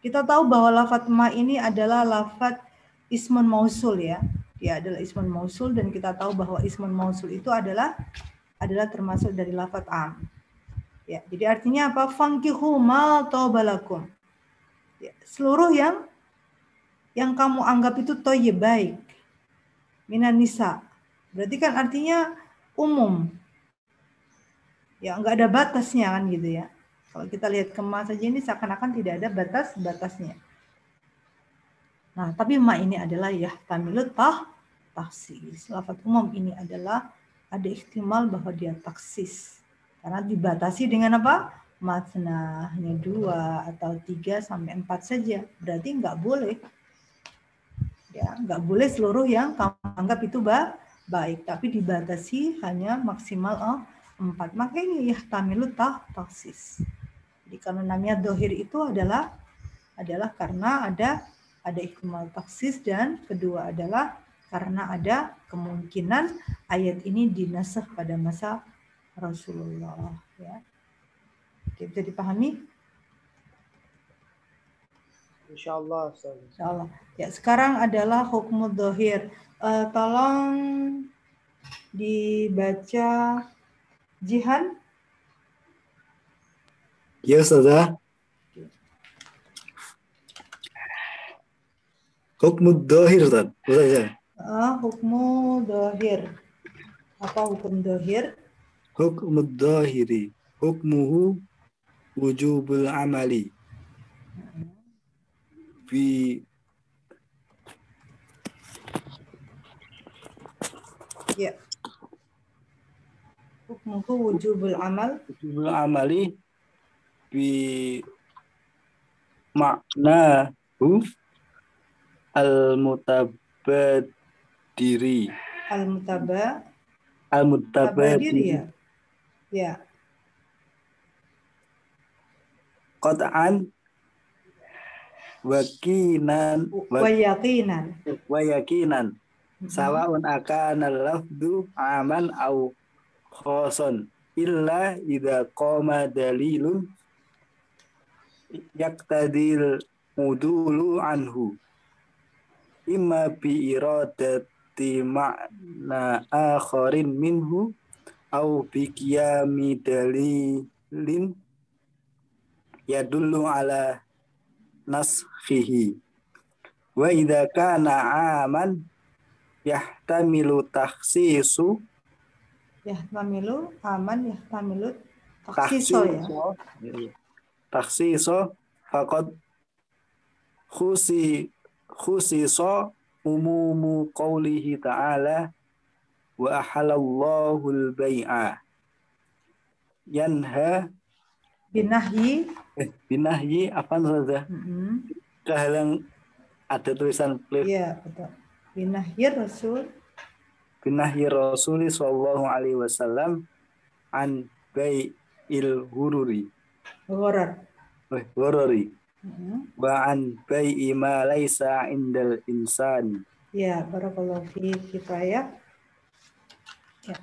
Kita tahu bahwa lafat ma ini adalah lafat ismun mausul ya. Dia adalah ismun mausul dan kita tahu bahwa ismun mausul itu adalah adalah termasuk dari lafat am. Ya, jadi artinya apa? Fankihuma tobalakum. Ya, seluruh yang yang kamu anggap itu toye baik. Minan nisa. Berarti kan artinya umum. Ya, nggak ada batasnya kan gitu ya. Kalau kita lihat kemas saja ini seakan-akan tidak ada batas-batasnya. Nah, tapi ma ini adalah ya tamilut tah taksis. Lafat umum ini adalah ada ihtimal bahwa dia taksis. Karena dibatasi dengan apa? Matna dua atau tiga sampai empat saja. Berarti nggak boleh. Ya, nggak boleh seluruh yang kamu anggap itu bah, baik tapi dibatasi hanya maksimal oh, empat maka ini ya tamilu tah taksis jadi kalau namanya dohir itu adalah adalah karena ada ada ihtimal taksis dan kedua adalah karena ada kemungkinan ayat ini dinasah pada masa Rasulullah ya. Oke, bisa dipahami? Insya Allah. Insya Allah. Ya, sekarang adalah hukum dohir. Uh, tolong dibaca Jihan. Ya, Ustazah. Hukum dohir, Ustaz. Ustazah. Uh, hukum dohir. Apa hukum dohir? Hukum dohiri. Hukmuhu wujubul amali fi ya. Hukmuhu wujubul amal. Wujubul amali bi maknahu al mutabadiri al mutaba al mutabadiri ya. Ya. Qat'an wakinan. Wayakinan. Wayakinan. Sawaun akan lafdu aman au khoson. Illa idza qama dalilun yaktadil mudulu anhu. Imma bi iradati ma'na akharin minhu au bi qiyami dalilin yadullu ala naskhihi wa idza kana aman yahtamilu takhsisu. Yahtamilu aman yahtamilu takhsiso ya. Takhsiso. Faqad khusi khusiso umumu qawlihi ta'ala wa ahalallahu al-bai'a yanha binahyi eh, binahyi apa saja mm-hmm. kehalang ada tulisan flip iya betul. Binahyi rasul. Binahyi rasul sallallahu alaihi wasallam an il hururi gharar eh, gharari mm-hmm. wa an bai'i ma laisa indal insan. Ya barakallahu fi kita ya. Ya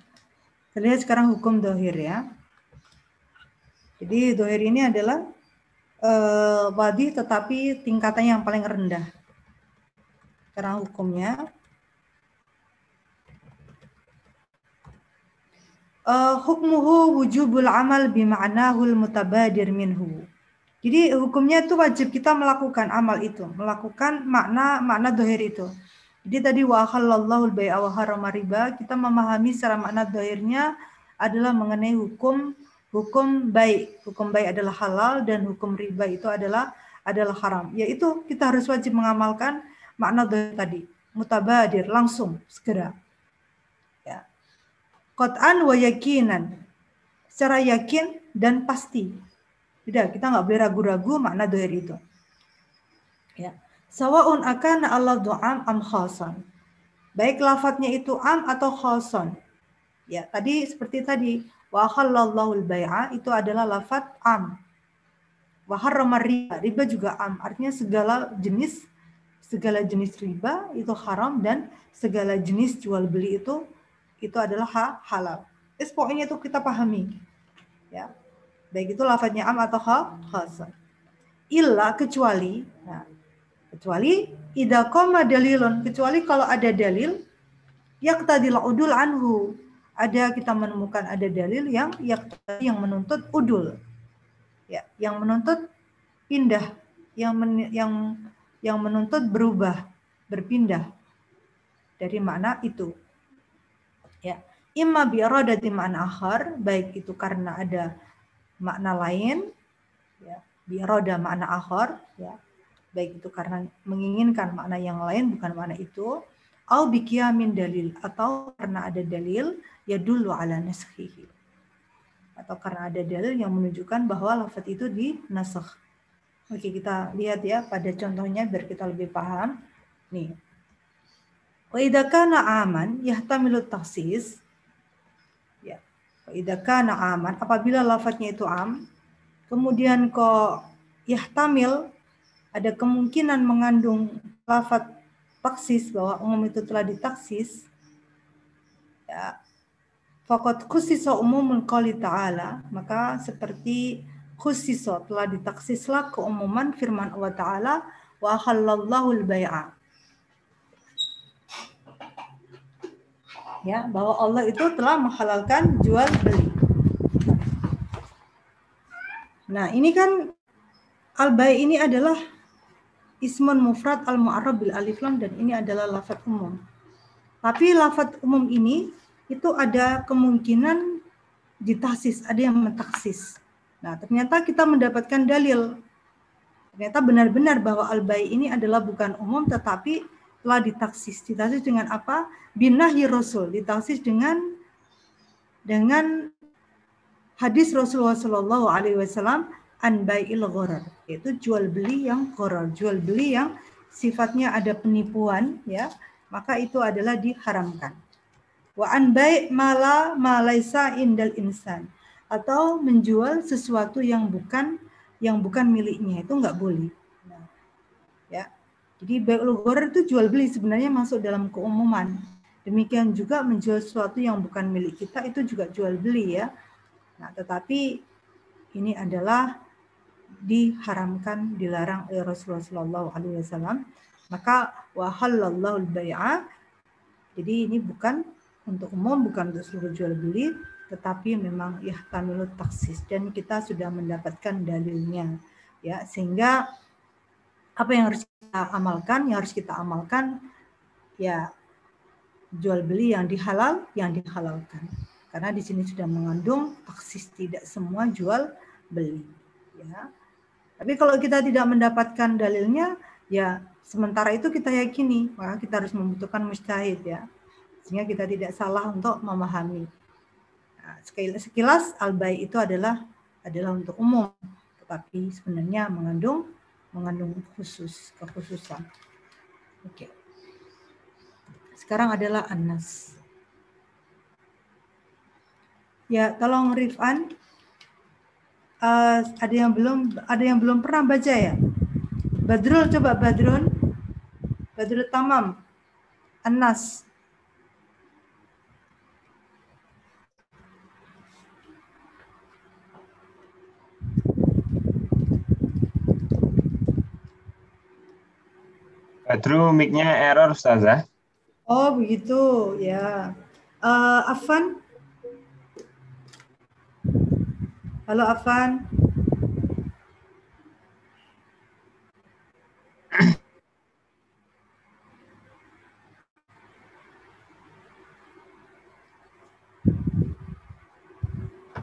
kita lihat sekarang hukum dohir ya jadi dohir ini adalah uh, wadi tetapi tingkatannya yang paling rendah. Sekarang hukumnya. Uh, hukmuhu wujubul amal bima'nahul mutabadir minhu. Jadi hukumnya itu wajib kita melakukan amal itu, melakukan makna makna dohir itu. Jadi tadi wa halallahu harama riba, kita memahami secara makna dohirnya adalah mengenai hukum hukum baik. Hukum baik adalah halal dan hukum riba itu adalah adalah haram. Yaitu kita harus wajib mengamalkan makna tadi. Mutabadir, langsung, segera. Ya. Qat'an wa yakinan. Secara yakin dan pasti. Tidak, kita nggak boleh ragu-ragu makna dohir itu. Ya. Sawa'un akan Allah du'am am khasan. Baik lafadznya itu am atau khasan. Ya, tadi seperti tadi Wa halallahu al-bai'a itu adalah lafat am. Wa riba. Riba juga am. Artinya segala jenis segala jenis riba itu haram dan segala jenis jual beli itu itu adalah ha, halal. Is pokoknya itu kita pahami. Ya. Baik itu lafadznya am atau ha, khas. Illa kecuali nah, kecuali idza dalilun kecuali kalau ada dalil yaqtadil udul anhu ada kita menemukan ada dalil yang yang menuntut udul. Ya yang menuntut pindah yang men, yang yang menuntut berubah berpindah dari makna itu. Ya imma bi iradati makna akhar baik itu karena ada makna lain ya bi makna akhar ya baik itu karena menginginkan makna yang lain bukan makna itu au biqiyamin dalil atau karena ada dalil ya dulu ala naskhihi atau karena ada dalil yang menunjukkan bahwa lafaz itu dinasakh. Oke, kita lihat ya pada contohnya biar kita lebih paham. Nih. Wa idza kana aman yahtamilu taksis. Ya. Wa idza kana aman apabila lafadznya itu am, kemudian kok yahtamil ada kemungkinan mengandung lafadz taksis bahwa umum itu telah ditaksis ya Fakat khusiso umumul qali ta'ala, maka seperti khusiso telah ditaksislah keumuman firman Allah Ta'ala, wa halallahu al-bai'a. Ya, bahwa Allah itu telah menghalalkan jual beli. Nah, ini kan al-bai ini adalah ismun mufrad al-mu'arrab bil alif lam dan ini adalah lafaz umum. Tapi lafaz umum ini itu ada kemungkinan ditaksis, ada yang mentaksis. Nah, ternyata kita mendapatkan dalil. Ternyata benar-benar bahwa al-bai ini adalah bukan umum tetapi telah ditaksis. Ditaksis dengan apa? Binahi Rasul. Ditaksis dengan dengan hadis Rasulullah Shallallahu an bai'il gharar, yaitu jual beli yang gharar, jual beli yang sifatnya ada penipuan, ya, maka itu adalah diharamkan. Wa an bai' mala malaisa indal insan atau menjual sesuatu yang bukan yang bukan miliknya itu nggak boleh. Nah, ya. Jadi gharar itu jual beli sebenarnya masuk dalam keumuman. Demikian juga menjual sesuatu yang bukan milik kita itu juga jual beli ya. Nah, tetapi ini adalah diharamkan, dilarang oleh Rasulullah Shallallahu Alaihi Wasallam. Maka wahallallahu. Jadi ini bukan untuk umum bukan untuk seluruh jual beli tetapi memang ya tamilut taksis dan kita sudah mendapatkan dalilnya ya sehingga apa yang harus kita amalkan yang harus kita amalkan ya jual beli yang dihalal yang dihalalkan karena di sini sudah mengandung taksis tidak semua jual beli ya tapi kalau kita tidak mendapatkan dalilnya ya sementara itu kita yakini maka kita harus membutuhkan mustahid ya sehingga kita tidak salah untuk memahami. Nah, sekilas al-bai itu adalah adalah untuk umum, tetapi sebenarnya mengandung mengandung khusus kekhususan. Oke. Sekarang adalah anas. Ya, tolong Rifan. Uh, ada yang belum ada yang belum pernah baca ya? Badrul coba Badrun. Badrul Tamam. Anas. Badru mic-nya error Ustazah. Oh begitu ya. Uh, Afan. Halo Afan.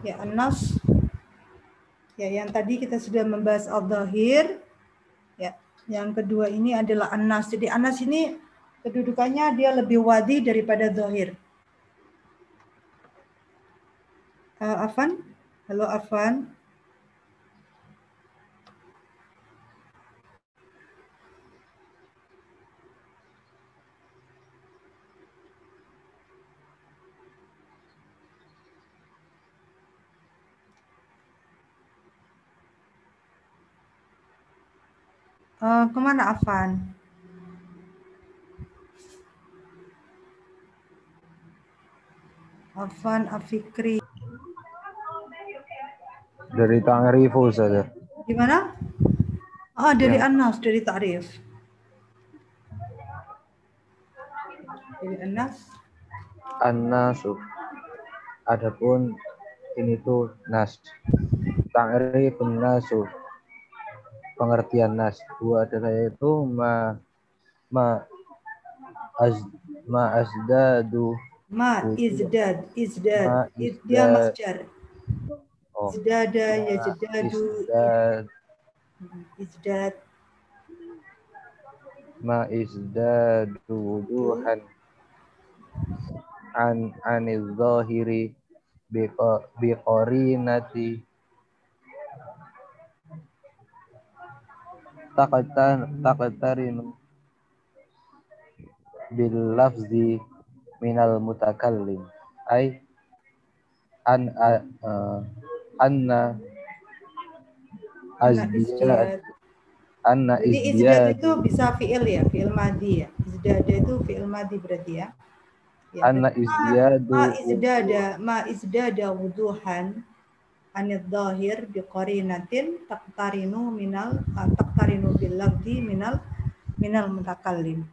ya Anas. Ya yang tadi kita sudah membahas al-dhahir. Ya, yang kedua ini adalah anas. Jadi anas ini kedudukannya dia lebih wadi daripada zahir. Uh, Afan? Halo Afan. Uh, ke mana Afan? Afan Afikri. Dari Ta'rifu saja. Gimana? Oh, dari Ya. Anas, dari Ta'rif. Dari Anas. An-nasu. Adapun ini tuh nas. Ta'rifun nasu. Pengertian nas. Dua adalah yaitu ma ma az ma azdadu Ma izdad, izdad. Ma Iz- Dia izdad. masjar. Oh Izdada, ma yajdadu, izdad izdad. ma izdadu wuduhan. An anil zahiri biqa- biqarinati taqatan taqtarinu bil lafzi minal mutakallim. Ay an a- uh, anna azdiyad izdiyad. anna Jadi izdiyad itu bisa fiil ya, fiil madi ya. Izdada itu fiil madi berarti ya. Ya, anna izdiyadu ma izdada ma izdada wuduhan anid dhahir bi qarinatin taqtarinu minal ah, taqtarinu bil lafzi minal minal mutakallim.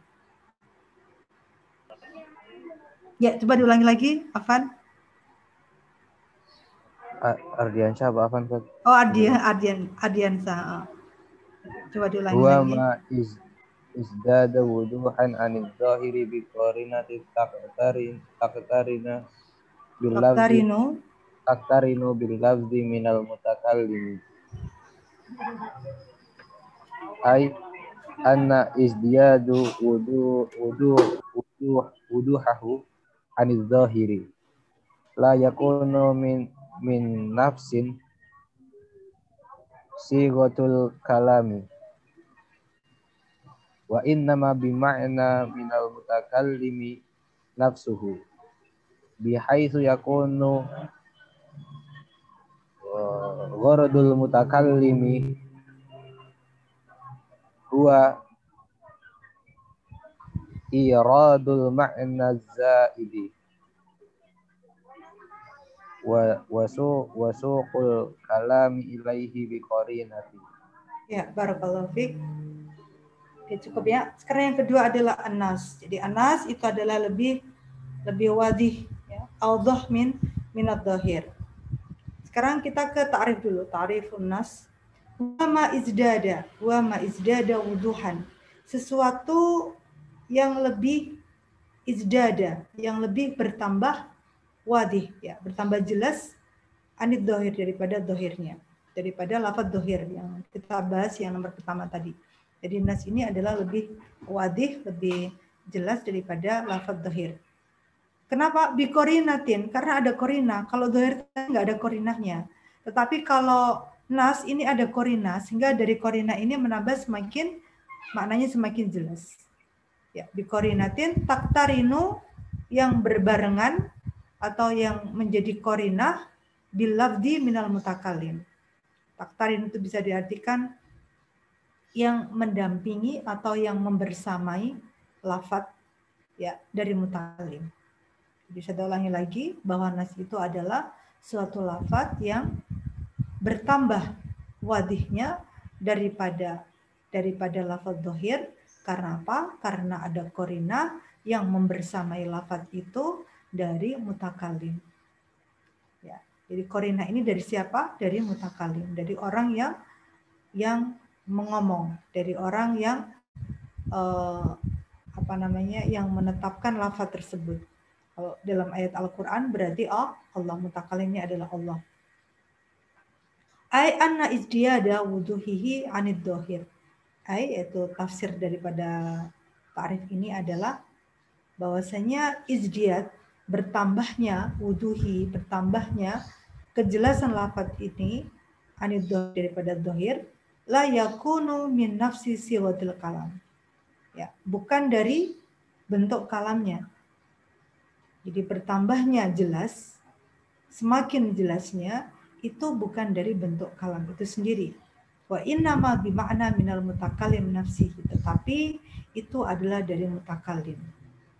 Ya, coba diulangi lagi, Afan. Ardiansyah apa Afan? Oh, Ardian Ardian Ardiansa. ah. Coba diulangi huwa lagi. ma iz izdada wuduhan anil zahiri bi qarinati taqtarin taqtarina bil lafzi Taqtarinu bil lafzi minal mutakallim ay anna izdiyadu wudu wudu wudu wuduhahu anil zahiri la yakunu min min nafsin sigatul kalami. Wa innama bima'na minal mutakallimi nafsuhu. Bihaitsu yakunu uh, gharadul mutakallimi huwa iradul ma'na zaidi wa wasu wasuqul kalami ilaihi biqarinati Ya, barakallahu fiik. Oke, cukup ya. Sekarang yang kedua adalah anas. Jadi anas itu adalah lebih lebih wadih ya. Awdah min minad dhahir. Sekarang kita ke ta'rif dulu. Ta'rifun nas. Wa ma izdada, wa ma izdada wuduhan. Sesuatu yang lebih izdada, yang lebih bertambah wadih ya, bertambah jelas anid dohir daripada dohirnya daripada lafaz dohir yang kita bahas yang nomor pertama tadi. Jadi nas ini adalah lebih wadih, lebih jelas daripada lafaz dohir. Kenapa? Bikorinatin, karena ada korina. Kalau dohir nggak ada korinahnya. Tetapi kalau nas ini ada korina, sehingga dari korina ini menambah semakin maknanya semakin jelas. Ya, bikorinatin taktarinu yang berbarengan atau yang menjadi korinah bilafdi minal mutakalim. Taktarin itu bisa diartikan yang mendampingi atau yang membersamai lafat ya dari mutakalim. Bisa diulangi lagi bahwa nas itu adalah suatu lafat yang bertambah wadihnya daripada daripada lafaz dohir karena apa? Karena ada korina yang membersamai lafaz itu dari mutakalim. Ya, jadi korina ini dari siapa? Dari mutakalim, dari orang yang yang mengomong, dari orang yang eh, apa namanya yang menetapkan lafaz tersebut. Kalau dalam ayat Al-Quran berarti oh, Allah mutakalimnya adalah Allah. Ay anna izdiyada wuduhihi anid dohir. Ay yaitu tafsir daripada ta'rif ini adalah bahwasanya izdiyad bertambahnya wuduhi, bertambahnya kejelasan lafaz ini anid dohir daripada dohir la yakunu min nafsi siwatil kalam. Ya, bukan dari bentuk kalamnya. Jadi bertambahnya jelas, semakin jelasnya itu bukan dari bentuk kalam itu sendiri. Wa innama bima'na minal mutakalim nafsihi. Tetapi itu adalah dari mutakalim.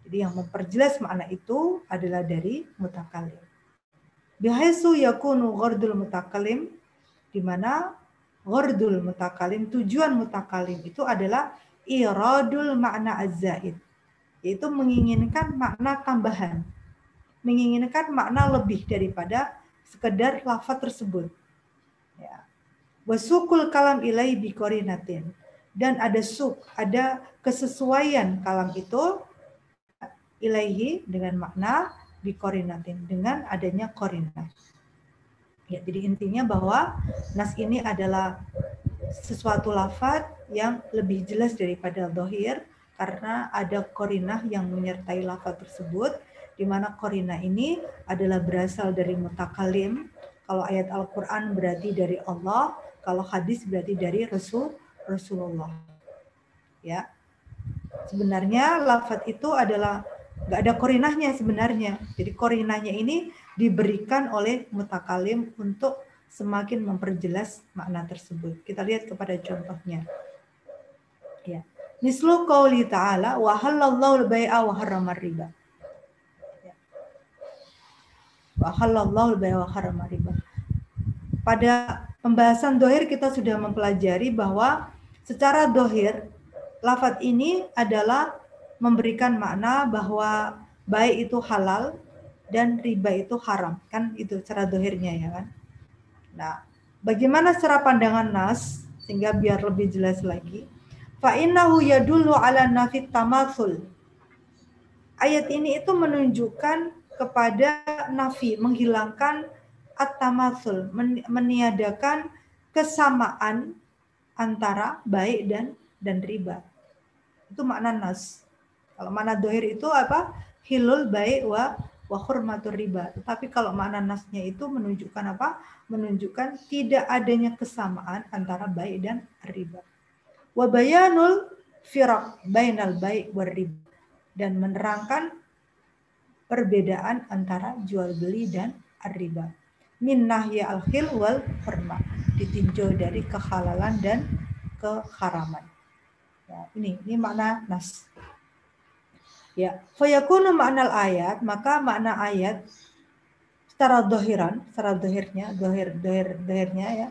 Jadi yang memperjelas makna itu adalah dari mutakalim. Bihaisu yakunu ghardul mutakalim di mana ghardul mutakalim tujuan mutakalim itu adalah iradul makna az-zaid yaitu menginginkan makna tambahan menginginkan makna lebih daripada sekedar lafaz tersebut. Ya. Wasukul kalam ilai bikorinatin dan ada suk ada kesesuaian kalam itu ilaihi dengan makna bikorinatin dengan adanya korinah ya jadi intinya bahwa nas ini adalah sesuatu lafaz yang lebih jelas daripada dohir karena ada korinah yang menyertai lafaz tersebut di mana korinah ini adalah berasal dari mutakalim. Kalau ayat Al-Quran berarti dari Allah kalau hadis berarti dari Rasul Rasulullah. Ya. Sebenarnya lafat itu adalah nggak ada korinahnya sebenarnya. Jadi korinahnya ini diberikan oleh mutakalim untuk semakin memperjelas makna tersebut. Kita lihat kepada contohnya. Ya. Mislu qauli ta'ala wa halallahu al-bai'a wa harramar riba. Ya. Wa halallahu al-bai'a wa riba. Pada pembahasan dohir kita sudah mempelajari bahwa secara dohir lafat ini adalah memberikan makna bahwa baik itu halal dan riba itu haram. Kan itu cara dohirnya ya kan. Nah, bagaimana secara pandangan nas sehingga biar lebih jelas lagi? Fa innahu yadullu ala nafit tamatsul. Ayat ini itu menunjukkan kepada nafi, menghilangkan at-tamatsul, meniadakan kesamaan antara baik dan dan riba. Itu makna nas. Kalau makna dohir itu apa? Hilul baik wa wa hurmatur riba. Tapi kalau makna nasnya itu menunjukkan apa? Menunjukkan tidak adanya kesamaan antara baik dan riba. Wa bayanul firaq bainal baik war riba dan menerangkan perbedaan antara jual beli dan riba. Min nahya al khil wal hurma ditinjau dari kehalalan dan keharaman. Ya, ini ini makna nas. Ya, fayakunu makna ayat, maka makna ayat secara dohiran, secara dohirnya, dohir, dohir, dohirnya ya,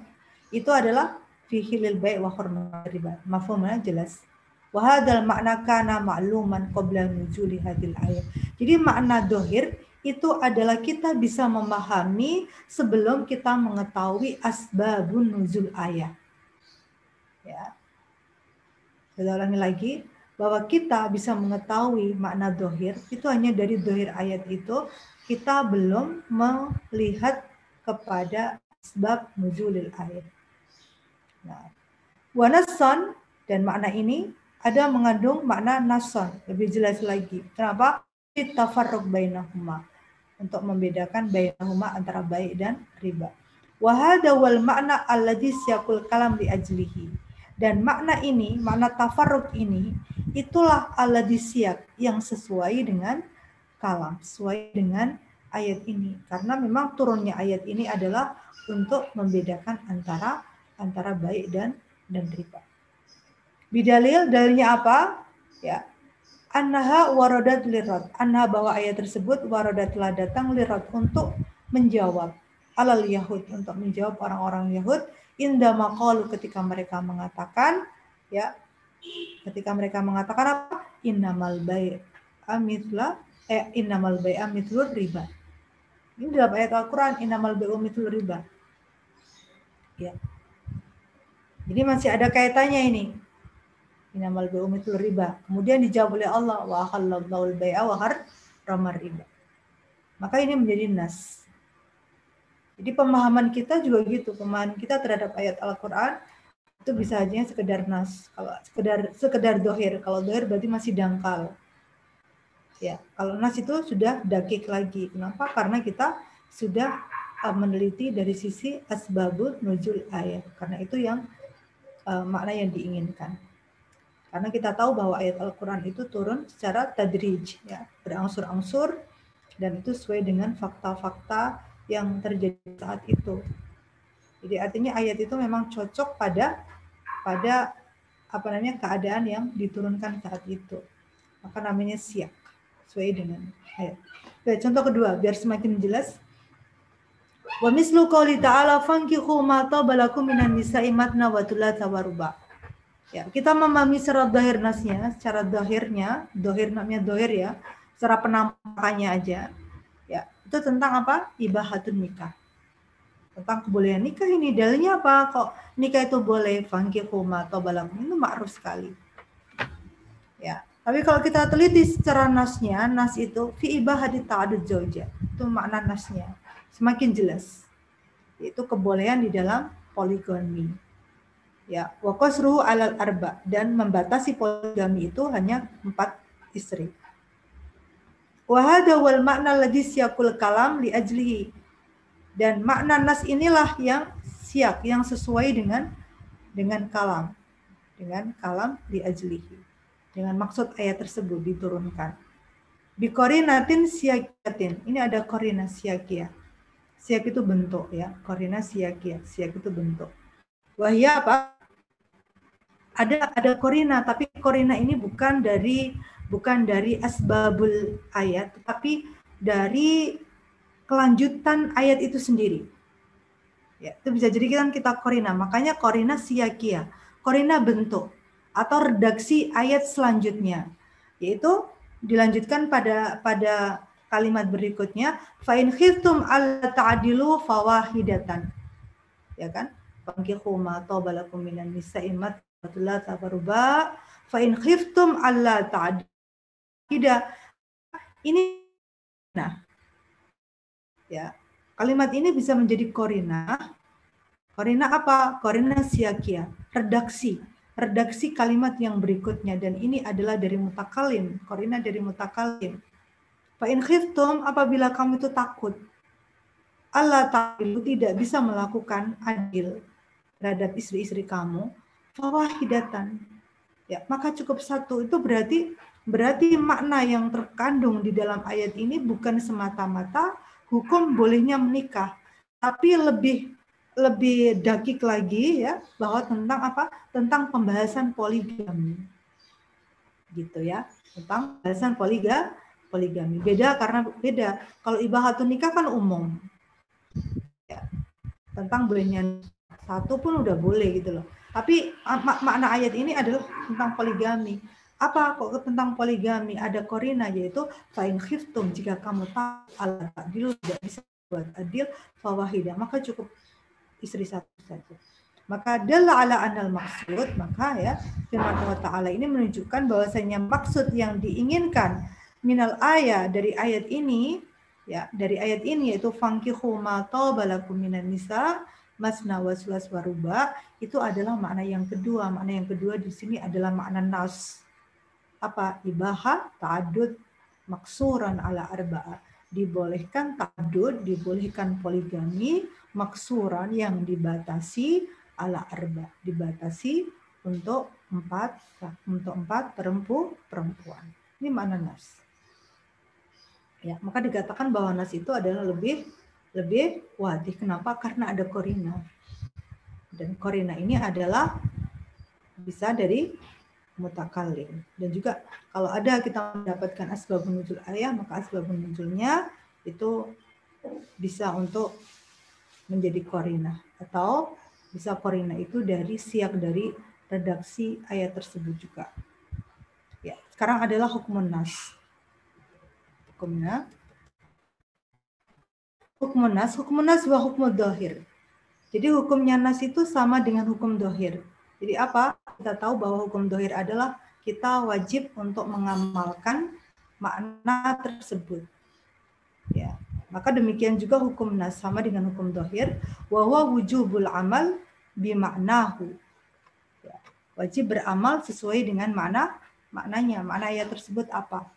itu adalah fihilil baik wa riba. Mafhumnya jelas. Wahadal makna kana ma'luman qabla nuzuli hadil ayat. Jadi makna dohir itu adalah kita bisa memahami sebelum kita mengetahui asbabun nuzul ayat. Ya. Saya ulangi lagi, bahwa kita bisa mengetahui makna dohir itu hanya dari dohir ayat itu kita belum melihat kepada sebab nuzulil ayat. Nah, wanason dan makna ini ada mengandung makna nason lebih jelas lagi. Kenapa? Tafarruq bainahuma untuk membedakan bainahuma antara baik dan riba. Wahada wal makna alladhi siyakul kalam li ajlihi. Dan makna ini, makna tafarruk ini itulah aladisiak yang sesuai dengan kalam, sesuai dengan ayat ini. Karena memang turunnya ayat ini adalah untuk membedakan antara antara baik dan dan riba. Bidalil dalilnya apa? Ya. Annaha waradat lirat. Anha bahwa ayat tersebut waradat telah datang lirat untuk menjawab alal Yahud untuk menjawab orang-orang Yahud inda maqalu ketika mereka mengatakan ya ketika mereka mengatakan apa? Innamal bai' amithla eh innamal bai' amithlu riba. Ini dalam ayat Al-Qur'an innamal bai'u mithlur riba. Ya. Jadi masih ada kaitannya ini. Innamal bai'u mithlur riba. Kemudian dijawab oleh Allah wa halallahu al-bai'a wa ramar riba. Maka ini menjadi nas. Jadi pemahaman kita juga gitu, pemahaman kita terhadap ayat Al-Qur'an itu bisa aja sekedar nas kalau sekedar sekedar dohir. Kalau dohir berarti masih dangkal. Ya kalau nas itu sudah dakik lagi. Kenapa? Karena kita sudah uh, meneliti dari sisi asbabul nuzul ayat. Karena itu yang uh, makna yang diinginkan. Karena kita tahu bahwa ayat Al-Quran itu turun secara tadrij ya. Berangsur-angsur dan itu sesuai dengan fakta-fakta yang terjadi saat itu jadi artinya ayat itu memang cocok pada pada apa namanya keadaan yang diturunkan saat itu. Maka namanya siap sesuai dengan ayat. Oke, contoh kedua biar semakin jelas. Wa mislu qouli ta'ala fankihu ma tabalakum minan nisa'i matna wa. Ya, kita memahami secara dohir nasnya, secara dohirnya, dohir namanya dohir ya, secara penampakannya aja. Itu tentang apa? Ibahatun nikah. Tentang kebolehan nikah ini. Dalilnya apa? Kok nikah itu boleh? Huma atau balam itu ma'ruf sekali. Ya. Tapi kalau kita teliti secara nasnya nas itu fi ibahati ta'adud zauja itu makna nasnya. Semakin jelas. Itu kebolehan di dalam poligami. Ya. Wakosruhu alal arba. Dan membatasi poligami itu hanya empat istri wahada wal makna ladis yakul kalam li ajlihi dan makna nas inilah yang siap, yang sesuai dengan dengan kalam, dengan kalam di ajlihi. dengan maksud ayat tersebut diturunkan. Bikorinatin siakiatin. Ini ada korina siakia. Siak itu bentuk ya. Korina siakia. Siak itu bentuk. Wahya apa? Ada ada korina, tapi korina ini bukan dari bukan dari asbabul ayat, tetapi dari kelanjutan ayat itu sendiri. Ya, itu bisa jadi kan kita korina. Makanya korina siakia. Korina bentuk atau redaksi ayat selanjutnya, yaitu dilanjutkan pada pada kalimat berikutnya fa in khiftum alla ta'dilu fawahidatan ya kan fankihu ma tabalakum minan nisa'i matla tabaruba fa in khiftum alla ta'dilu ini nah ya kalimat ini bisa menjadi korina korina apa korina siakia redaksi redaksi kalimat yang berikutnya dan ini adalah dari mutakalim, korina dari mutakalim. Fa in khiftum apabila kamu itu takut Allah ta'ala tidak bisa melakukan adil terhadap istri-istri kamu, fawahidatan. Ya, maka cukup satu. Itu berarti berarti makna yang terkandung di dalam ayat ini bukan semata-mata hukum bolehnya menikah, tapi lebih lebih dakik lagi ya bahwa tentang apa? Tentang pembahasan poligami. Gitu ya. Tentang pembahasan poliga poligami. Beda karena beda. Kalau ibahatun nikah kan umum. Ya. Tentang bolehnya satu pun udah boleh gitu loh. Tapi mak makna ayat ini adalah tentang poligami. Apa kok tentang poligami? Ada korina yaitu fa'in khiftum jika kamu tahu Allah tidak bisa buat adil fawahidah maka cukup istri satu saja. Maka dalla ala anal maksud, maka ya firman Allah Ta'ala ini menunjukkan bahwasanya maksud yang diinginkan minal ayat dari ayat ini ya dari ayat ini yaitu fankihu ma balakum minan nisa masna waswas waruba itu adalah makna yang kedua makna yang kedua di sini adalah makna nas apa? Ibaha ta'adud maksuran ala arba'ah dibolehkan ta'adud dibolehkan poligami maksuran yang dibatasi ala arba. Dibatasi untuk empat untuk empat perempu perempuan. Ini mana nas ya maka dikatakan bahwa nas itu adalah lebih lebih wadih. Kenapa? Karena ada korina. Dan korina ini adalah bisa dari mutakalim dan juga kalau ada kita mendapatkan asbab nuzul ayah maka asbab nuzulnya itu bisa untuk menjadi korina atau bisa korina itu dari siak dari redaksi ayat tersebut juga. Ya, sekarang adalah hukum nas. Hukumnya hukum nas, hukum nas wa hukum dohir. Jadi hukumnya nas itu sama dengan hukum dohir. Jadi apa? Kita tahu bahwa hukum dohir adalah kita wajib untuk mengamalkan makna tersebut. Ya, maka demikian juga hukum nas sama dengan hukum dohir. Wawa wujubul amal bimaknahu. Ya, wajib beramal sesuai dengan makna maknanya. Makna ayat tersebut apa?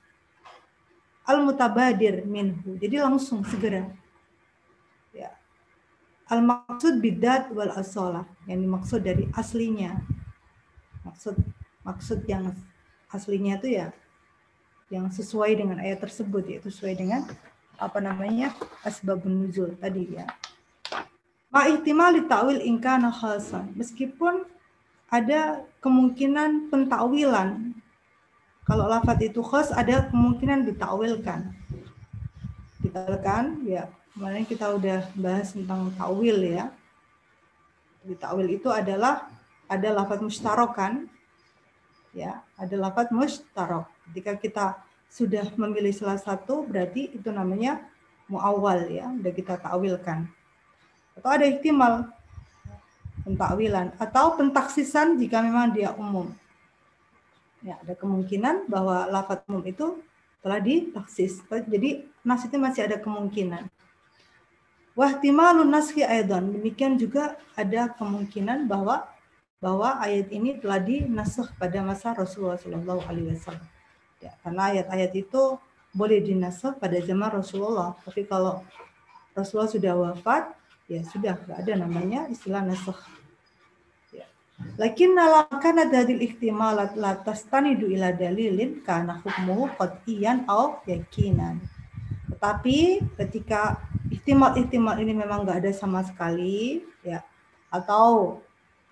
Al mutabadir minhu. Jadi langsung segera. Al maksud bidat wal asolah. Yang dimaksud dari aslinya. Maksud maksud yang aslinya itu ya yang sesuai dengan ayat tersebut yaitu sesuai dengan apa namanya asbabun nuzul tadi ya. Ma ihtimali ta'wil ingkana khasan. Meskipun ada kemungkinan pentakwilan. Kalau lafaz itu khas ada kemungkinan ditakwilkan. Ditakwilkan ya. Kemarin kita udah bahas tentang takwil ya. Di takwil itu adalah ada lafaz mustarokan ya, ada lafaz mustarok. Ketika kita sudah memilih salah satu berarti itu namanya muawal ya, udah kita takwilkan. Atau ada ihtimal pentakwilan atau pentaksisan jika memang dia umum. Ya, ada kemungkinan bahwa lafaz umum itu telah ditaksis. Jadi nas itu masih ada kemungkinan. Wahtimalun naskhi aidan. Demikian juga ada kemungkinan bahwa bahwa ayat ini telah dinasakh pada masa Rasulullah Shallallahu alaihi wasallam. Ya, karena ayat-ayat itu boleh dinasah pada zaman Rasulullah. Tapi kalau Rasulullah sudah wafat, ya sudah nggak ada namanya istilah nasah. Ya. Lakin kana dadil ihtimalat la tastanidu ila dalilin kana hukmuhu qat'iyan au yakinan. Tetapi ketika ihtimal-ihtimal ini memang nggak ada sama sekali, ya, atau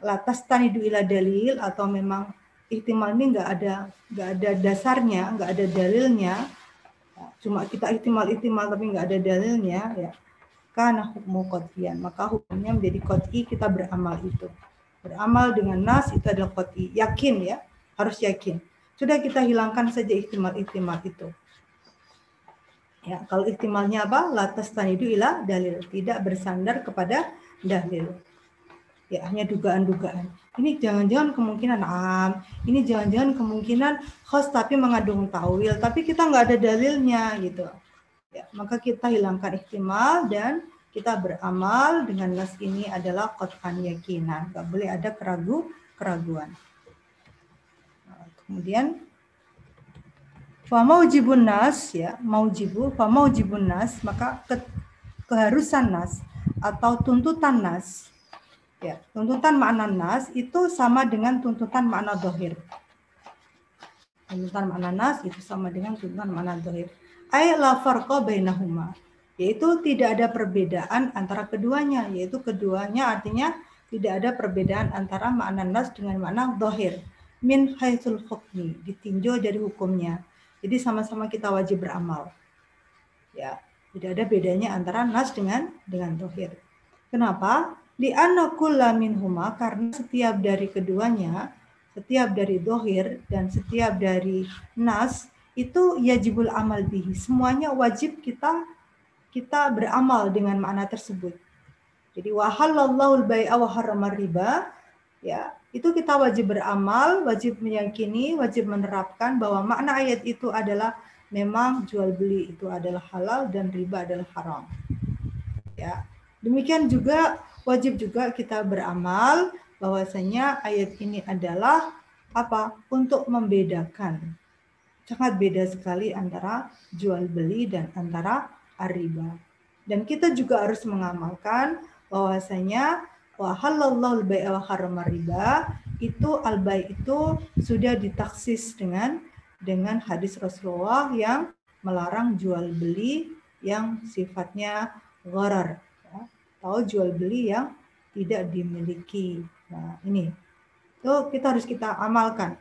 latas tanidu ila dalil atau memang ihtimal ini nggak ada nggak ada dasarnya, nggak ada dalilnya, cuma kita ihtimal-ihtimal tapi nggak ada dalilnya, ya, karena hukum qat'iyan, maka hukumnya menjadi qat'i kita beramal itu. Beramal dengan nas itu adalah qat'i, yakin ya, harus yakin. Sudah kita hilangkan saja ihtimal-ihtimal itu. Ya, kalau ihtimalnya apa? Latas tanidu ila dalil, tidak bersandar kepada dalil. Ya, hanya dugaan-dugaan. Ini jangan-jangan kemungkinan am, ini jangan-jangan kemungkinan khos tapi mengandung tawil, tapi kita nggak ada dalilnya gitu. Ya, maka kita hilangkan ihtimal dan kita beramal dengan nas ini adalah qat'an yakinan. Nggak boleh ada keragu keraguan. Nah, kemudian Fa maujibun nas ya, maujibu, fa maujibun nas, maka ke, keharusan nas atau tuntutan nas. Ya, tuntutan makna nas itu sama dengan tuntutan makna dohir. Tuntutan makna nas itu sama dengan tuntutan makna dohir. Ay la farqa bainahuma. Yaitu tidak ada perbedaan antara keduanya, yaitu keduanya artinya tidak ada perbedaan antara makna nas dengan makna dohir. Min haitsul hukmi, ditinjau dari hukumnya jadi sama-sama kita wajib beramal. Ya, tidak ada bedanya antara nas dengan dengan tohir. Kenapa? Di kulla minhuma karena setiap dari keduanya, setiap dari dohir dan setiap dari nas itu yajibul amal bihi. Semuanya wajib kita kita beramal dengan makna tersebut. Jadi wahallallahu al-bai'a wa riba ya itu kita wajib beramal, wajib meyakini, wajib menerapkan bahwa makna ayat itu adalah memang jual beli itu adalah halal dan riba adalah haram. Ya. Demikian juga wajib juga kita beramal bahwasanya ayat ini adalah apa? Untuk membedakan. Sangat beda sekali antara jual beli dan antara riba. Dan kita juga harus mengamalkan bahwasanya wa halallahu al-bai'a wa harrama riba itu al itu sudah ditaksis dengan dengan hadis Rasulullah yang melarang jual beli yang sifatnya gharar ya, atau jual beli yang tidak dimiliki. Nah, ini. Itu kita harus kita amalkan.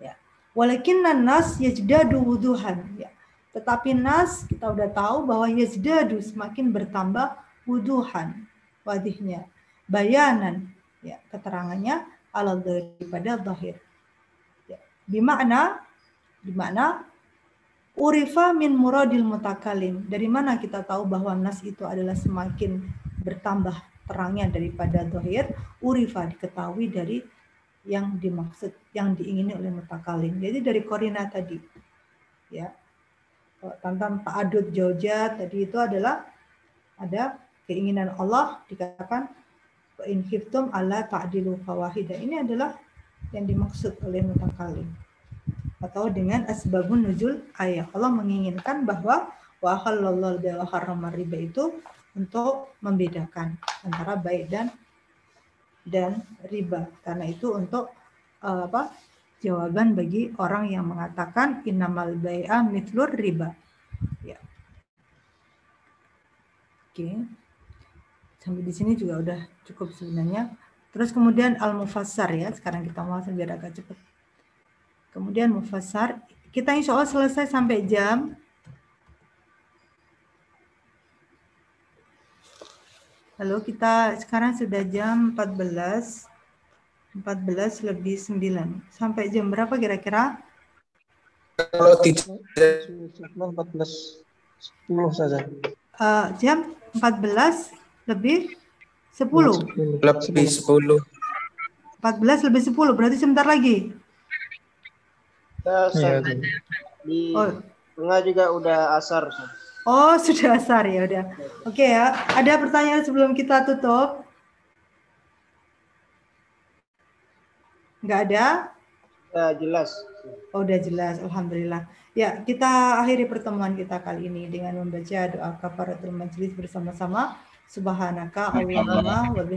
Ya. Walakin nas yajdadu wuduhan ya. Tetapi nas kita udah tahu bahwa yajdadu semakin bertambah wuduhan wadihnya. Bayanan ya keterangannya ala daripada zahir. Ya. Bimana bimana urifa min muradil mutakalim. Dari mana kita tahu bahwa nas itu adalah semakin bertambah terangnya daripada zahir urifa diketahui dari yang dimaksud yang diingini oleh mutakalim. Jadi dari korina tadi ya. Tentang ta'adud jauja tadi itu adalah ada keinginan Allah dikatakan in khiftum alla ta'dilu fawahidah. Ini adalah yang dimaksud oleh mutakalim. Atau dengan asbabun nuzul ayat. Allah menginginkan bahwa wa halallahu riba itu untuk membedakan antara baik dan dan riba. Karena itu untuk uh, apa? jawaban bagi orang yang mengatakan innamal bai'a mitlur riba. Ya. Oke. Okay sampai di sini juga udah cukup sebenarnya. Terus kemudian al-mufassar ya, sekarang kita mau biar agak cepat. Kemudian mufassar, kita insya Allah selesai sampai jam Halo, kita sekarang sudah jam 14. 14 lebih 9. Sampai jam berapa kira-kira? Kalau tidak 14 10 saja. Uh, jam 14 lebih 10. Lebih 10. 14 lebih 10, berarti sebentar lagi. Ya, di oh. tengah juga udah asar. Oh, sudah asar ya udah. Oke ya, ada pertanyaan sebelum kita tutup? Enggak ada? Ya, jelas. Oh, udah jelas. Alhamdulillah. Ya, kita akhiri pertemuan kita kali ini dengan membaca doa kafaratul majelis bersama-sama. Subhanaka Allahumma wa